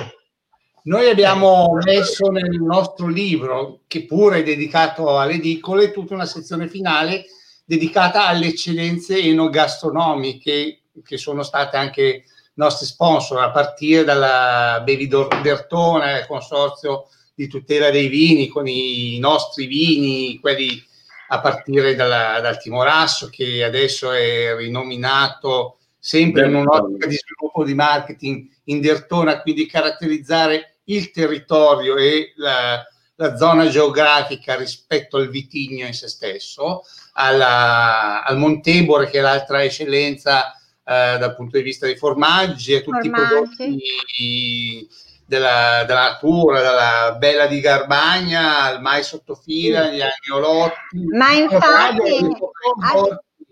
Noi abbiamo messo nel nostro libro, che pure è dedicato alle edicole, tutta una sezione finale dedicata alle eccellenze enogastronomiche che sono state anche nostri sponsor, a partire dalla Bevi Bertone, il consorzio di tutela dei vini con i nostri vini, quelli a partire dalla, dal Timorasso che adesso è rinominato sempre in un'ottica di sviluppo di marketing in Dertona, quindi caratterizzare il territorio e la, la zona geografica rispetto al vitigno in se stesso, alla, al Montebore che è l'altra eccellenza eh, dal punto di vista dei formaggi e tutti formaggi. i prodotti della, della, natura, dalla bella di Garbagna al mai sottofila, gli agnolotti. Ma infatti...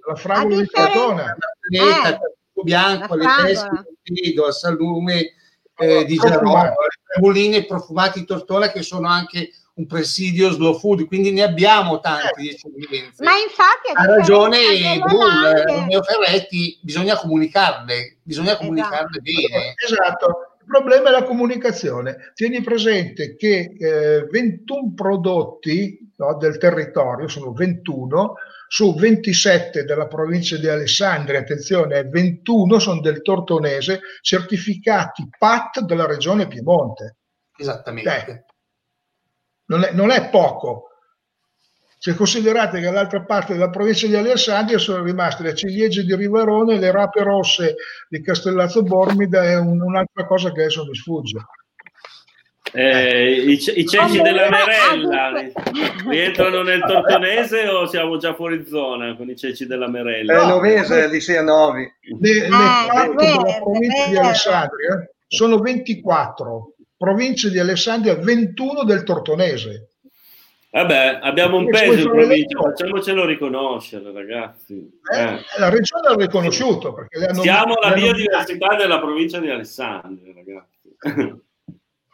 la fragola di Crotona. Eh, bianco, le pesche di al salume eh, di Gerolamo, le tremoline profumati tortona che sono anche un presidio slow food, quindi ne abbiamo tanti di eccellenze. Ma infatti ha ragione Brun, Romeo Ferretti, bisogna comunicarle, bisogna esatto. comunicarle bene. Esatto. Il problema è la comunicazione. Tieni presente che eh, 21 prodotti no, del territorio, sono 21, su 27 della provincia di Alessandria, attenzione, 21 sono del Tortonese, certificati PAT della regione Piemonte. Esattamente. Eh, non è, non è poco. Se considerate che dall'altra parte della provincia di Alessandria sono rimaste le ciliegie di Rivarone, le rape rosse di Castellazzo Bormida e un, un'altra cosa che adesso mi sfugge. Eh, i, i ceci della Merella rientrano nel Tortonese o siamo già fuori zona con i ceci della Merella? È Novese di Sianovi. Le, le ah, della provincia di Alessandria sono 24 province di Alessandria, 21 del Tortonese. Vabbè, abbiamo un peso in provincia, facciamocelo riconoscere, ragazzi. Eh, eh. La regione l'ha riconosciuto. Perché Siamo la biodiversità della provincia di Alessandria, ragazzi.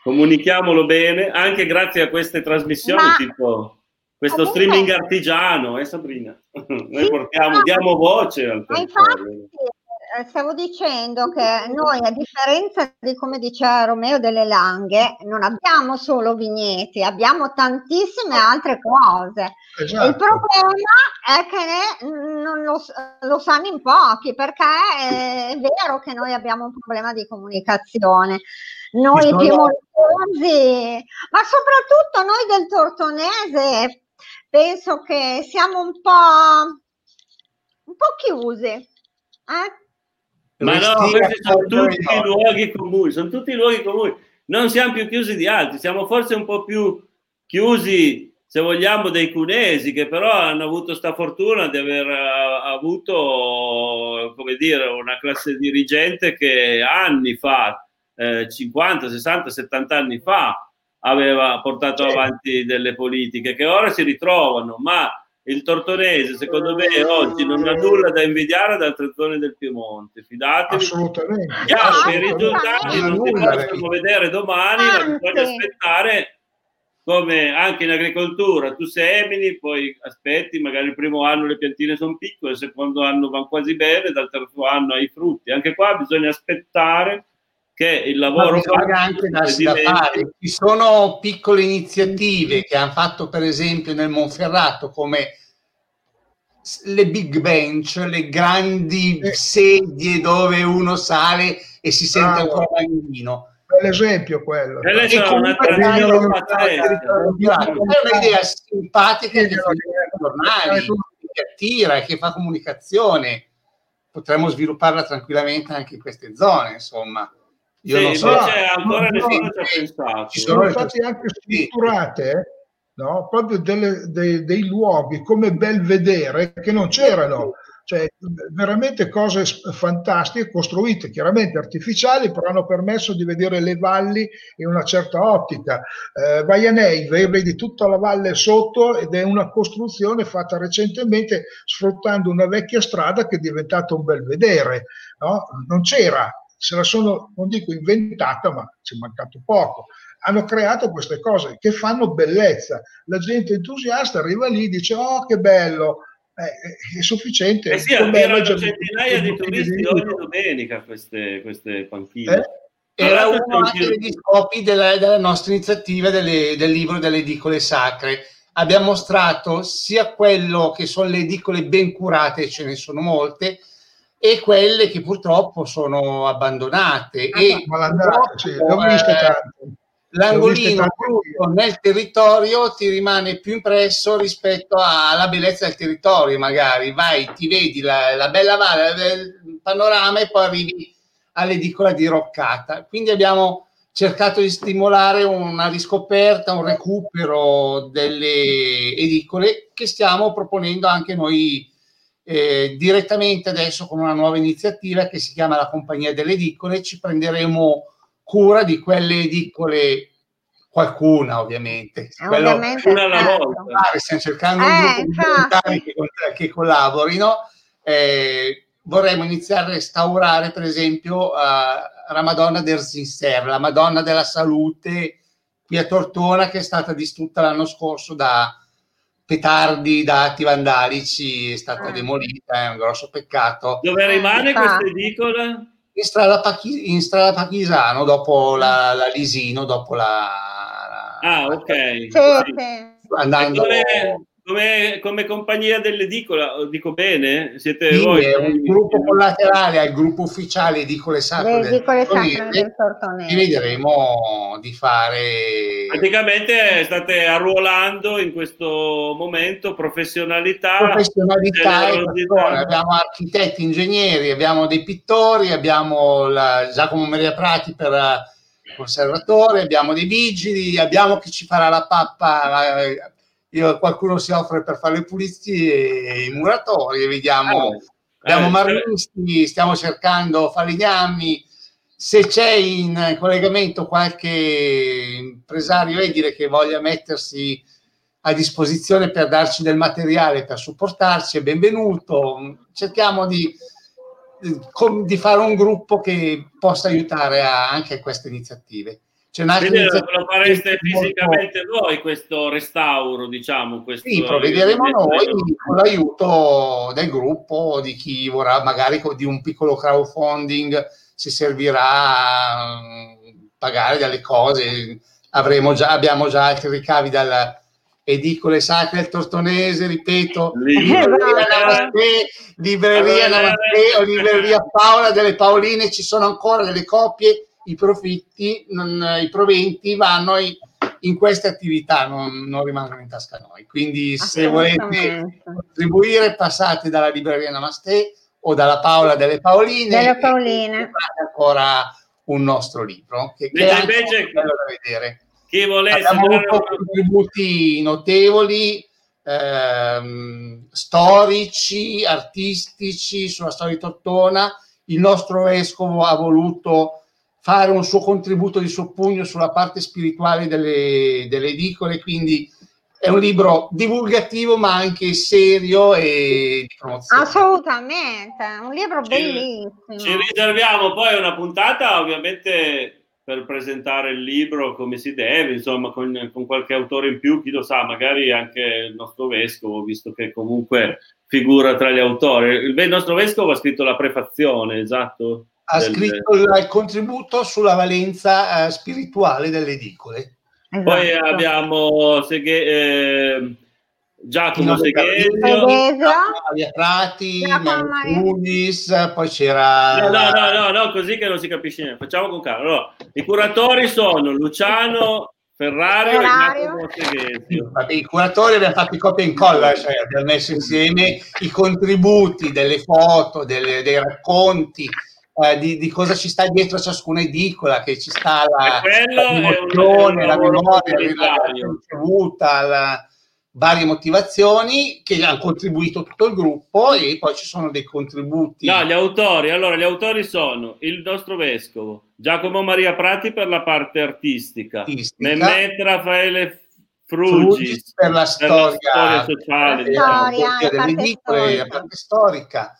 Comunichiamolo bene, anche grazie a queste trasmissioni, Ma... tipo questo streaming artigiano, eh Sabrina? Noi portiamo, diamo voce al territorio. Eh, stavo dicendo che noi, a differenza di come diceva Romeo delle Langhe, non abbiamo solo vigneti, abbiamo tantissime altre cose. Esatto. Il problema è che non lo, lo, sanno in pochi, perché è vero che noi abbiamo un problema di comunicazione. Noi sono... piemontesi, ma soprattutto noi del Tortonese, penso che siamo un po', un po chiusi. Eh? Ma no, questi sono tutti i luoghi comuni, sono tutti luoghi comuni. Non siamo più chiusi di altri, siamo forse un po' più chiusi, se vogliamo, dei cunesi, che però hanno avuto sta fortuna di aver uh, avuto, come dire, una classe dirigente che anni fa, eh, 50, 60, 70 anni fa, aveva portato avanti delle politiche che ora si ritrovano, ma il Tortonese, secondo me, oggi non ha nulla da invidiare ad altre zone del Piemonte. Fidatevi. Assolutamente. Chiaro, i risultati non si possono vedere domani, ma bisogna aspettare come anche in agricoltura. Tu semini, poi aspetti, magari il primo anno le piantine sono piccole, il secondo anno vanno quasi bene, dal terzo anno hai i frutti. Anche qua bisogna aspettare che il lavoro anche da fare. Ci sono piccole iniziative che hanno fatto per esempio nel Monferrato come le big bench, le grandi eh. sedie dove uno sale e si sente un po' bambino. L'esempio quello. E lei è una un'idea simpatica che giornali, che attira e che fa comunicazione. Potremmo svilupparla tranquillamente anche in queste zone, insomma. Io sì, non so. ancora no, nessuno ci ha pensato. Ci sono state anche strutturate no? proprio delle, dei, dei, luoghi come bel vedere che non c'erano. Cioè, veramente cose fantastiche costruite, chiaramente artificiali, però hanno permesso di vedere le valli in una certa ottica. Eh, vai a Neive, vedi tutta la valle sotto ed è una costruzione fatta recentemente sfruttando una vecchia strada che è diventata un bel vedere. No? Non c'era, se la sono, non dico inventata, ma ci è mancato poco. Hanno creato queste cose che fanno bellezza. La gente entusiasta arriva lì e dice: Oh, che bello! Eh, è sufficiente. Eh sì, attirano centinaia di turisti ogni domenica queste, queste panchine. Eh? Era uno anche degli scopi della, della nostra iniziativa delle, del libro delle edicole sacre. Abbiamo mostrato sia quello che sono le edicole ben curate, ce ne sono molte, e quelle che purtroppo sono abbandonate. Ah, e sì, eh, l'angolino nel territorio ti rimane più impresso rispetto alla bellezza del territorio, magari vai, ti vedi la, la bella valle, il panorama e poi arrivi all'edicola di Roccata. Quindi abbiamo cercato di stimolare una riscoperta, un recupero delle edicole che stiamo proponendo anche noi eh, direttamente adesso con una nuova iniziativa che si chiama la Compagnia delle Edicole. Ci prenderemo cura di quelle edicole, qualcuna ovviamente, Quello, una alla volta. Stiamo cercando eh, un gruppo di volontari che, che collaborino eh, vorremmo iniziare a restaurare, per esempio, uh, la Madonna del Zinser, la Madonna della Salute qui a Tortona, che è stata distrutta l'anno scorso da petardi, da atti vandalici, è stata ah. demolita, è un grosso peccato. Dove rimane questa edicola? In strada, Pachi, in strada Pachisano, dopo la, la Lisino, dopo la... ah, ok. Sì, sì. Andando... Come, come, come, compagnia dell'edicola, dico bene? Siete sì, voi? È un gruppo collaterale al gruppo ufficiale Edicole Sacre del, edicole sacre del Tortonese. E vedremo di fare... Praticamente state arruolando in questo momento professionalità. Professionalità, abbiamo architetti, ingegneri, abbiamo dei pittori, abbiamo la, Giacomo Maria Prati per il conservatore, abbiamo dei vigili, abbiamo chi ci farà la pappa io, qualcuno si offre per fare le pulizie, i muratori, vediamo, eh, abbiamo eh, marmisti, stiamo cercando falegnami, se c'è in collegamento qualche impresario edile che voglia mettersi a disposizione per darci del materiale, per supportarci, è benvenuto. Cerchiamo di, di fare un gruppo che possa aiutare a, anche a queste iniziative. C'è un'altra Quindi lo fareste fisicamente molto... voi questo restauro, diciamo? Questo sì, provvederemo noi con l'aiuto del gruppo, di chi vorrà magari di un piccolo crowdfunding, si servirà a mm, pagare delle cose. Avremo già, abbiamo già altri ricavi dal edicole sacre del Tortonese, ripeto, libreria Namaste, libreria Namaste o libreria Paola delle Paoline, ci sono ancora delle copie i profitti, non, i proventi vanno in, in queste attività, non, non, rimangono in tasca a noi. Quindi se volete contribuire passate dalla libreria Namaste o dalla Paola delle Paoline. Delle Paoline. ancora un nostro libro che, che è invece, bello da vedere. Chi volesse Abbiamo avuto contributi notevoli, ehm, storici, artistici sulla storia di Tortona. Il nostro vescovo ha voluto fare un suo contributo di soppugno sulla parte spirituale delle, delle edicole, quindi è un libro divulgativo ma anche serio e di promozione. Assolutamente, un libro ci, bellissimo. Ci riserviamo poi una puntata ovviamente per presentare il libro come si deve, insomma con, con qualche autore in più, chi lo sa, magari anche il nostro vescovo, visto che comunque figura tra gli autori. Il nostro vescovo ha scritto la prefazione, esatto? Ha del... scritto il, contributo sulla valenza eh, spirituale delle edicole. Esatto. Poi abbiamo Seghe, eh, Giacomo Segherio, Maria Prati, Unis, poi c'era... No, no, no, no, no, così che non si capisce niente. Facciamo con calma. Allora, I curatori sono Luciano Ferrario, Ferrario. I curatori abbiamo fatto i copia e incolla, cioè abbiamo messo insieme i contributi delle foto, delle, dei racconti, eh, di, di, cosa ci sta dietro ciascuna edicola, che ci sta la, l'emozione, la memoria, la ricevuta, la, varie motivazioni che hanno contribuito tutto il gruppo e poi ci sono dei contributi. No, gli autori, allora gli autori sono il nostro vescovo, Giacomo Maria Prati per la parte artistica, artistica. Mehmet Raffaele Frugis per la storia, per la storia sociale, diciamo, storia, delle edicole, la parte storica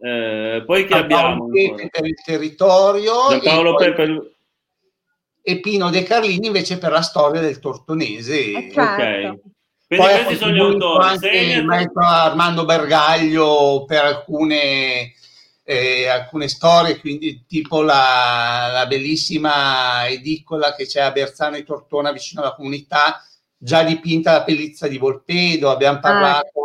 eh, poi che abbiamo? Pepe per il territorio Giampaolo e, Pepe... e Pino De Carlini invece per la storia del Tortonese. Eh, certo. Ok. Quindi poi questi sono gli autori. Anche il maestro Armando Bergaglio per alcune, eh, alcune storie, quindi tipo la, la, bellissima edicola che c'è a Berzano e Tortona vicino alla comunità, già dipinta da Pellizza di Volpedo. Abbiamo ah. parlato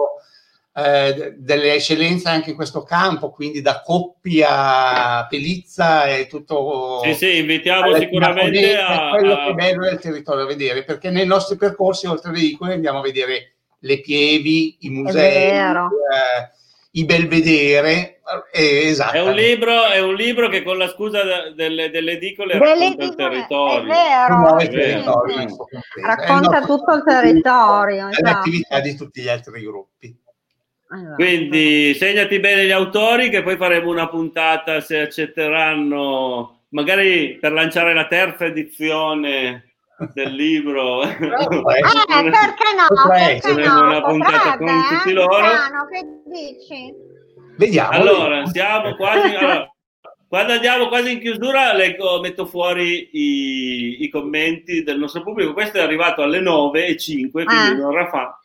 eh, delle eccellenze anche in questo campo, quindi da coppia, pelizza e tutto. Sì, sì, invitiamo sicuramente a. quello che è bello del territorio a vedere, perché nei nostri percorsi, oltre ai veicoli, andiamo a vedere le pievi, i musei, eh, i belvedere. Eh, esatto. È un, libro, è un libro che con la scusa delle, delle edicole racconta il territorio. È vero, è vero. Racconta tutto il territorio. Esatto. L'attività di tutti gli altri gruppi. Esatto. Quindi segnati bene gli autori che poi faremo una puntata se accetteranno, magari per lanciare la terza edizione del libro. Eh, perché no? Perché no? Una puntata con tutti loro. Piano, che dici? Vediamo. Allora, siamo quasi... Allora, quando andiamo quasi in chiusura, leggo, metto fuori i, i, commenti del nostro pubblico. Questo è arrivato alle 9 e 5, quindi ah. un'ora fa.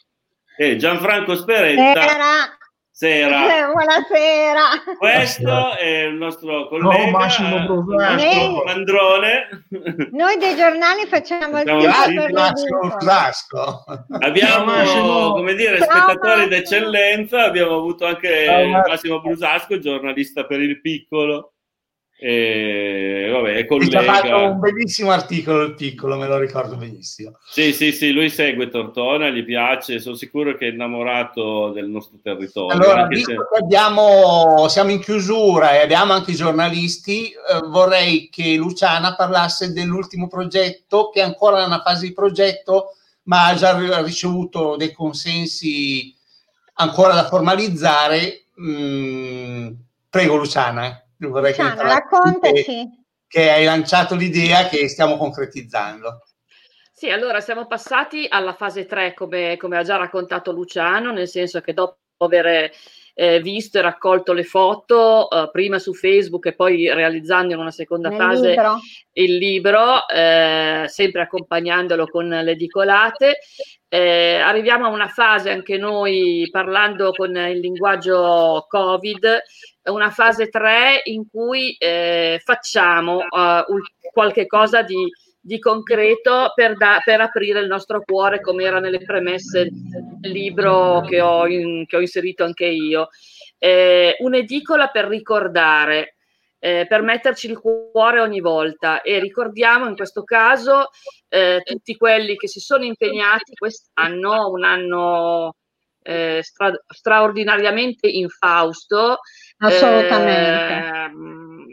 E Gianfranco Speretta. Era Sera. Eh, buonasera. Questo è il nostro collega no, Massimo Brusasco, Mandrone. Noi dei giornali facciamo il Massimo Brusasco. Abbiamo, come dire, Ciao, spettatori Massimo. d'eccellenza. Abbiamo avuto anche Ciao, Massimo Brusasco, giornalista per il piccolo. E vabbè, collega. ha fatto un bellissimo articolo il piccolo, me lo ricordo benissimo. Sì, sì, sì, lui segue Tortona, gli piace, sono sicuro che è innamorato del nostro territorio. Allora, visto se... che abbiamo, siamo in chiusura e abbiamo anche i giornalisti, eh, vorrei che Luciana parlasse dell'ultimo progetto, che è ancora nella fase di progetto, ma ha già ricevuto dei consensi ancora da formalizzare. Mm, prego Luciana vorrei Luciano, raccontaci. Che, che hai lanciato l'idea che stiamo concretizzando. Sì, allora siamo passati alla fase 3, come, come ha già raccontato Luciano, nel senso che dopo aver eh, visto e raccolto le foto, eh, prima su Facebook e poi realizzando in una seconda Nel fase libro. il libro, eh, sempre accompagnandolo con le edicolate. Eh, arriviamo a una fase anche noi parlando con il linguaggio Covid una fase 3 in cui eh, facciamo uh, qualche cosa di, di concreto per, da, per, aprire il nostro cuore, come era nelle premesse del libro che ho, in, che ho inserito anche io. Eh, un'edicola per ricordare, eh, per metterci il cuore ogni volta e ricordiamo in questo caso eh, tutti quelli che si sono impegnati quest'anno, un anno eh, stra- straordinariamente infausto. Assolutamente. Eh,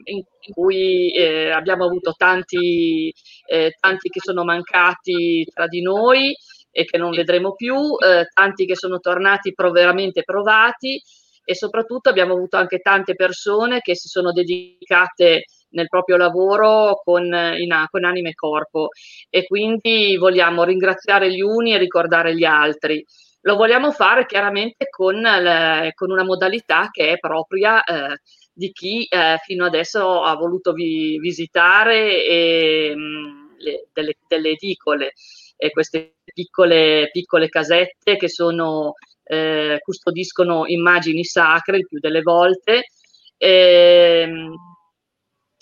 in cui eh, abbiamo avuto tanti, eh, tanti che sono mancati tra di noi e che non vedremo più, eh, tanti che sono tornati pro- veramente provati e soprattutto abbiamo avuto anche tante persone che si sono dedicate nel proprio lavoro con, in, con anima e corpo. E quindi vogliamo ringraziare gli uni e ricordare gli altri lo vogliamo fare chiaramente con, le, con una modalità che è propria eh, di chi eh, fino adesso ha voluto vi, visitare e, mh, mm, le, delle, delle, edicole e queste piccole, piccole casette che sono, eh, custodiscono immagini sacre il più delle volte. E, ehm,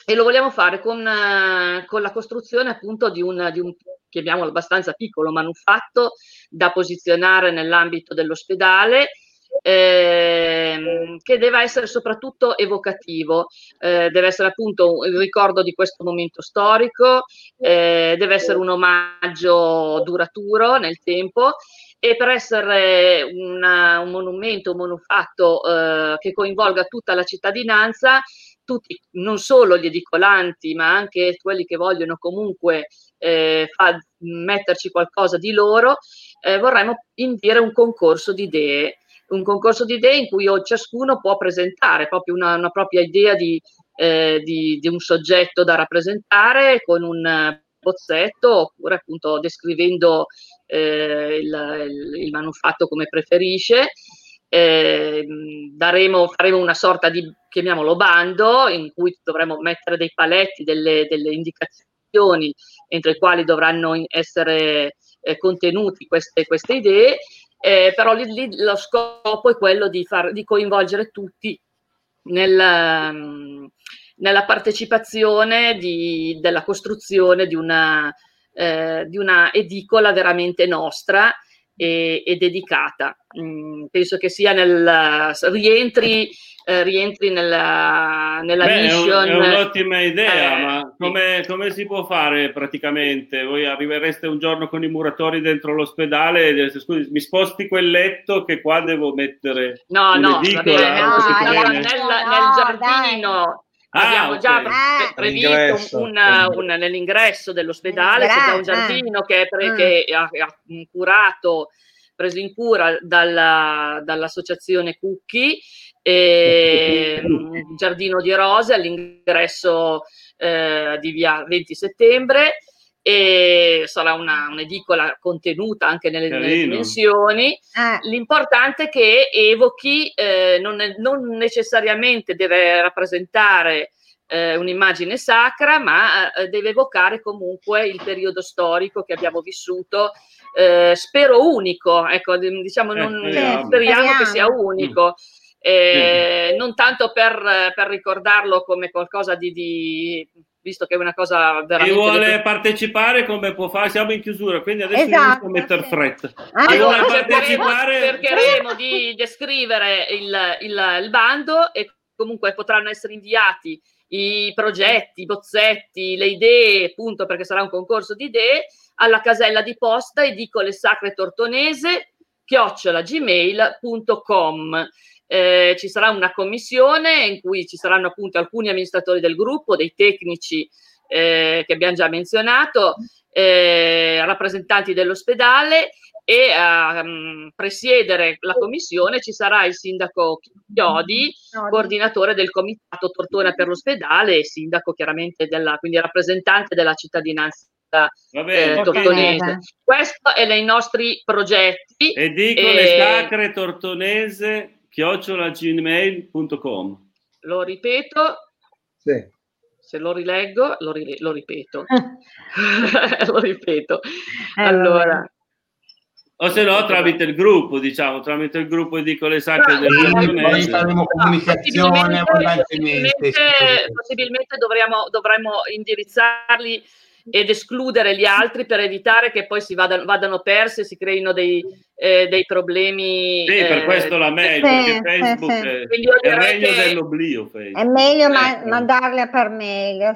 e lo vogliamo fare con, eh, con la costruzione appunto di un, di un, chiamiamolo abbastanza piccolo manufatto da posizionare nell'ambito dell'ospedale ehm, che deve essere soprattutto evocativo, eh, deve essere appunto il ricordo di questo momento storico, eh, deve essere un omaggio duraturo nel tempo e per essere una, un monumento, un manufatto eh, che coinvolga tutta la cittadinanza tutti, non solo gli edicolanti, ma anche quelli che vogliono comunque eh, fa, metterci qualcosa di loro, eh, vorremmo indire un concorso di idee, un concorso di idee in cui ciascuno può presentare proprio una, una propria idea di, eh, di, di, un soggetto da rappresentare con un bozzetto oppure appunto descrivendo eh, il, il, il manufatto come preferisce eh, daremo, faremo una sorta di, chiamiamolo bando, in cui dovremo mettere dei paletti, delle, delle indicazioni entro i quali dovranno essere eh, contenuti queste, queste idee, eh, però lì, lì, lo scopo è quello di, far, di coinvolgere tutti nel, um, nella partecipazione di, della costruzione di una, eh, di una edicola veramente nostra e, e dedicata. Mm, penso che sia nel rientri, eh, rientri nella, nella Beh, mission. È, un, è un'ottima idea, eh, ma come, come, si può fare praticamente? Voi arrivereste un giorno con i muratori dentro l'ospedale e direste scusi, mi sposti quel letto che qua devo mettere. No, no, va bene, no, nel, nel, giardino. Ah, Abbiamo già pre- previsto un, un, nell'ingresso dell'ospedale, c'è già un giardino che, è pre- mm. che ha, ha, curato, preso in cura dalla, dall'associazione Cucchi, e, un giardino di rose all'ingresso eh, di via 20 settembre e sarà una, un'edicola contenuta anche nelle, nelle dimensioni. Eh. L'importante è che evochi, eh, non, non, necessariamente deve rappresentare eh, un'immagine sacra, ma eh, deve evocare comunque il periodo storico che abbiamo vissuto. Eh, spero unico, ecco, diciamo, non, speriamo, speriamo che sia unico. Mm. Eh, non tanto per, per, ricordarlo come qualcosa di, di visto che è una cosa veramente... Chi vuole partecipare come può fare? Siamo in chiusura, quindi adesso esatto, a mettere fretta. Chi vuole partecipare... Cercheremo di descrivere il, il, il bando e comunque potranno essere inviati i progetti, i bozzetti, le idee, appunto perché sarà un concorso di idee, alla casella di posta edicole sacre tortonese chiocciolagmail.com eh, ci sarà una commissione in cui ci saranno appunto alcuni amministratori del gruppo, dei tecnici eh, che abbiamo già menzionato, eh, rappresentanti dell'ospedale e a um, presiedere la commissione ci sarà il sindaco Chiodi, coordinatore del comitato Tortona per l'ospedale e sindaco chiaramente della, quindi rappresentante della cittadinanza Vabbè, eh, tortonese. Questo è nei nostri progetti. E dico e... le sacre tortonese chiocciolagmail.com Lo ripeto. Sì. Se lo rileggo, lo, ri- lo ripeto. lo ripeto. Eh, allora. O se no tramite il gruppo, diciamo, tramite il gruppo dico le sacre del Poi faremo comunicazione. Possibilmente, possibilmente dovremmo, dovremmo indirizzarli ed escludere gli altri per evitare che poi si vadano, vadano persi e si creino dei, eh, dei problemi. Sì, per eh, questo la mail, sì, perché Facebook sì, è, è il regno che... dell'oblio. Facebook. È meglio ecco. mandarle per mail.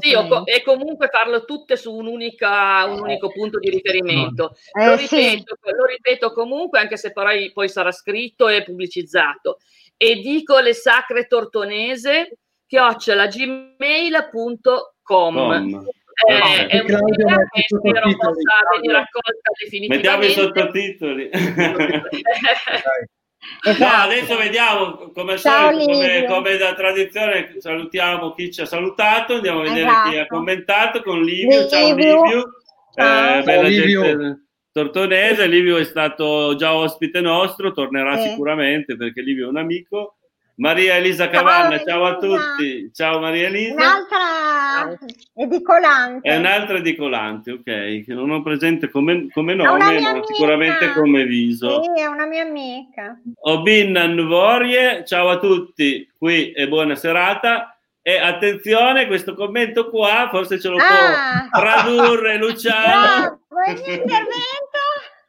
Sì, o, e comunque farlo tutte su un, unica, un unico punto di riferimento. Eh, lo, ripeto, lo, ripeto, comunque, anche se poi, poi sarà scritto e pubblicizzato. E dico le sacre tortonese chiocciola gmail.com com. com. Eh, no, è un'idea che spero possa venire accolta definitivamente. Mettiamo i sottotitoli. No, adesso vediamo come, solito, come, come, da tradizione salutiamo chi ci ha salutato, andiamo a vedere esatto. chi ha esatto. commentato con Livio. Livio. Ciao Livio, ciao. Eh, bella Livio. gente tortonese. Livio è stato già ospite nostro, tornerà eh. sicuramente perché Livio è un amico. Maria Elisa Cavanna, ciao, ciao a tutti. Ciao Maria Elisa. Un'altra edicolante. È un'altra edicolante, ok, che non ho presente come, come nome, ma sicuramente come viso. Sì, è una mia amica. Obin Nvorie, ciao a tutti, qui e buona serata. E attenzione, questo commento qua forse ce lo ah. può tradurre Luciano. Bravo, il mio intervento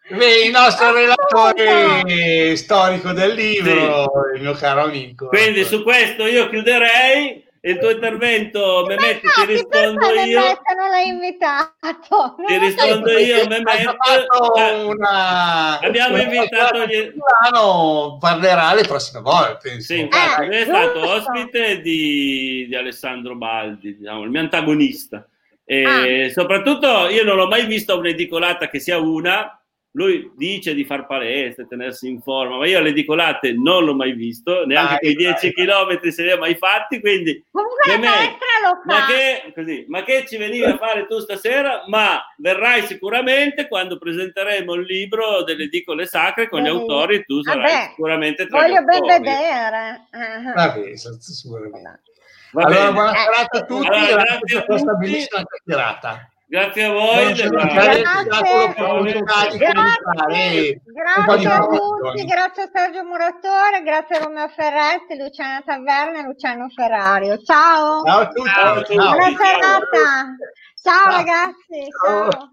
il nostro relatore storico del libro, sì. il mio caro amico. Quindi su questo io chiuderei il tuo intervento, Mehmet, no, ti rispondo io. Non l'hai invitato. Ti rispondo io, Mehmet. Una... Abbiamo invitato gli... Milano parlerà le prossime volte. Sì, infatti, eh, lui è stato ospite di, di Alessandro Baldi, diciamo, il mio antagonista. E ah. soprattutto io non ho mai visto un'edicolata che sia una, lui dice di far palestra, tenersi in forma, ma io alle edicolate non l'ho mai visto, neanche quei 10 km se li ho mai fatti, quindi comunque me, ma, che, così, ma che ci venivi a fare tu stasera? Ma verrai sicuramente quando presenteremo il libro delle edicole sacre con gli autori, tu sarai Vabbè, sicuramente tra Voglio ben vedere. Vabbè, sicuramente. Allora, buona serata a tutti, allora, grazie a questa bellissima chiacchierata. Grazie a voi. Grazie, grazie. grazie, grazie a tutti, grazie a Sergio Muratore, grazie a Romeo Ferretti, Luciana Taverna e Luciano Ferrario. Ciao. Ciao a tutti. Ciao, Buona serata. Ciao, ciao ragazzi. ciao. ciao.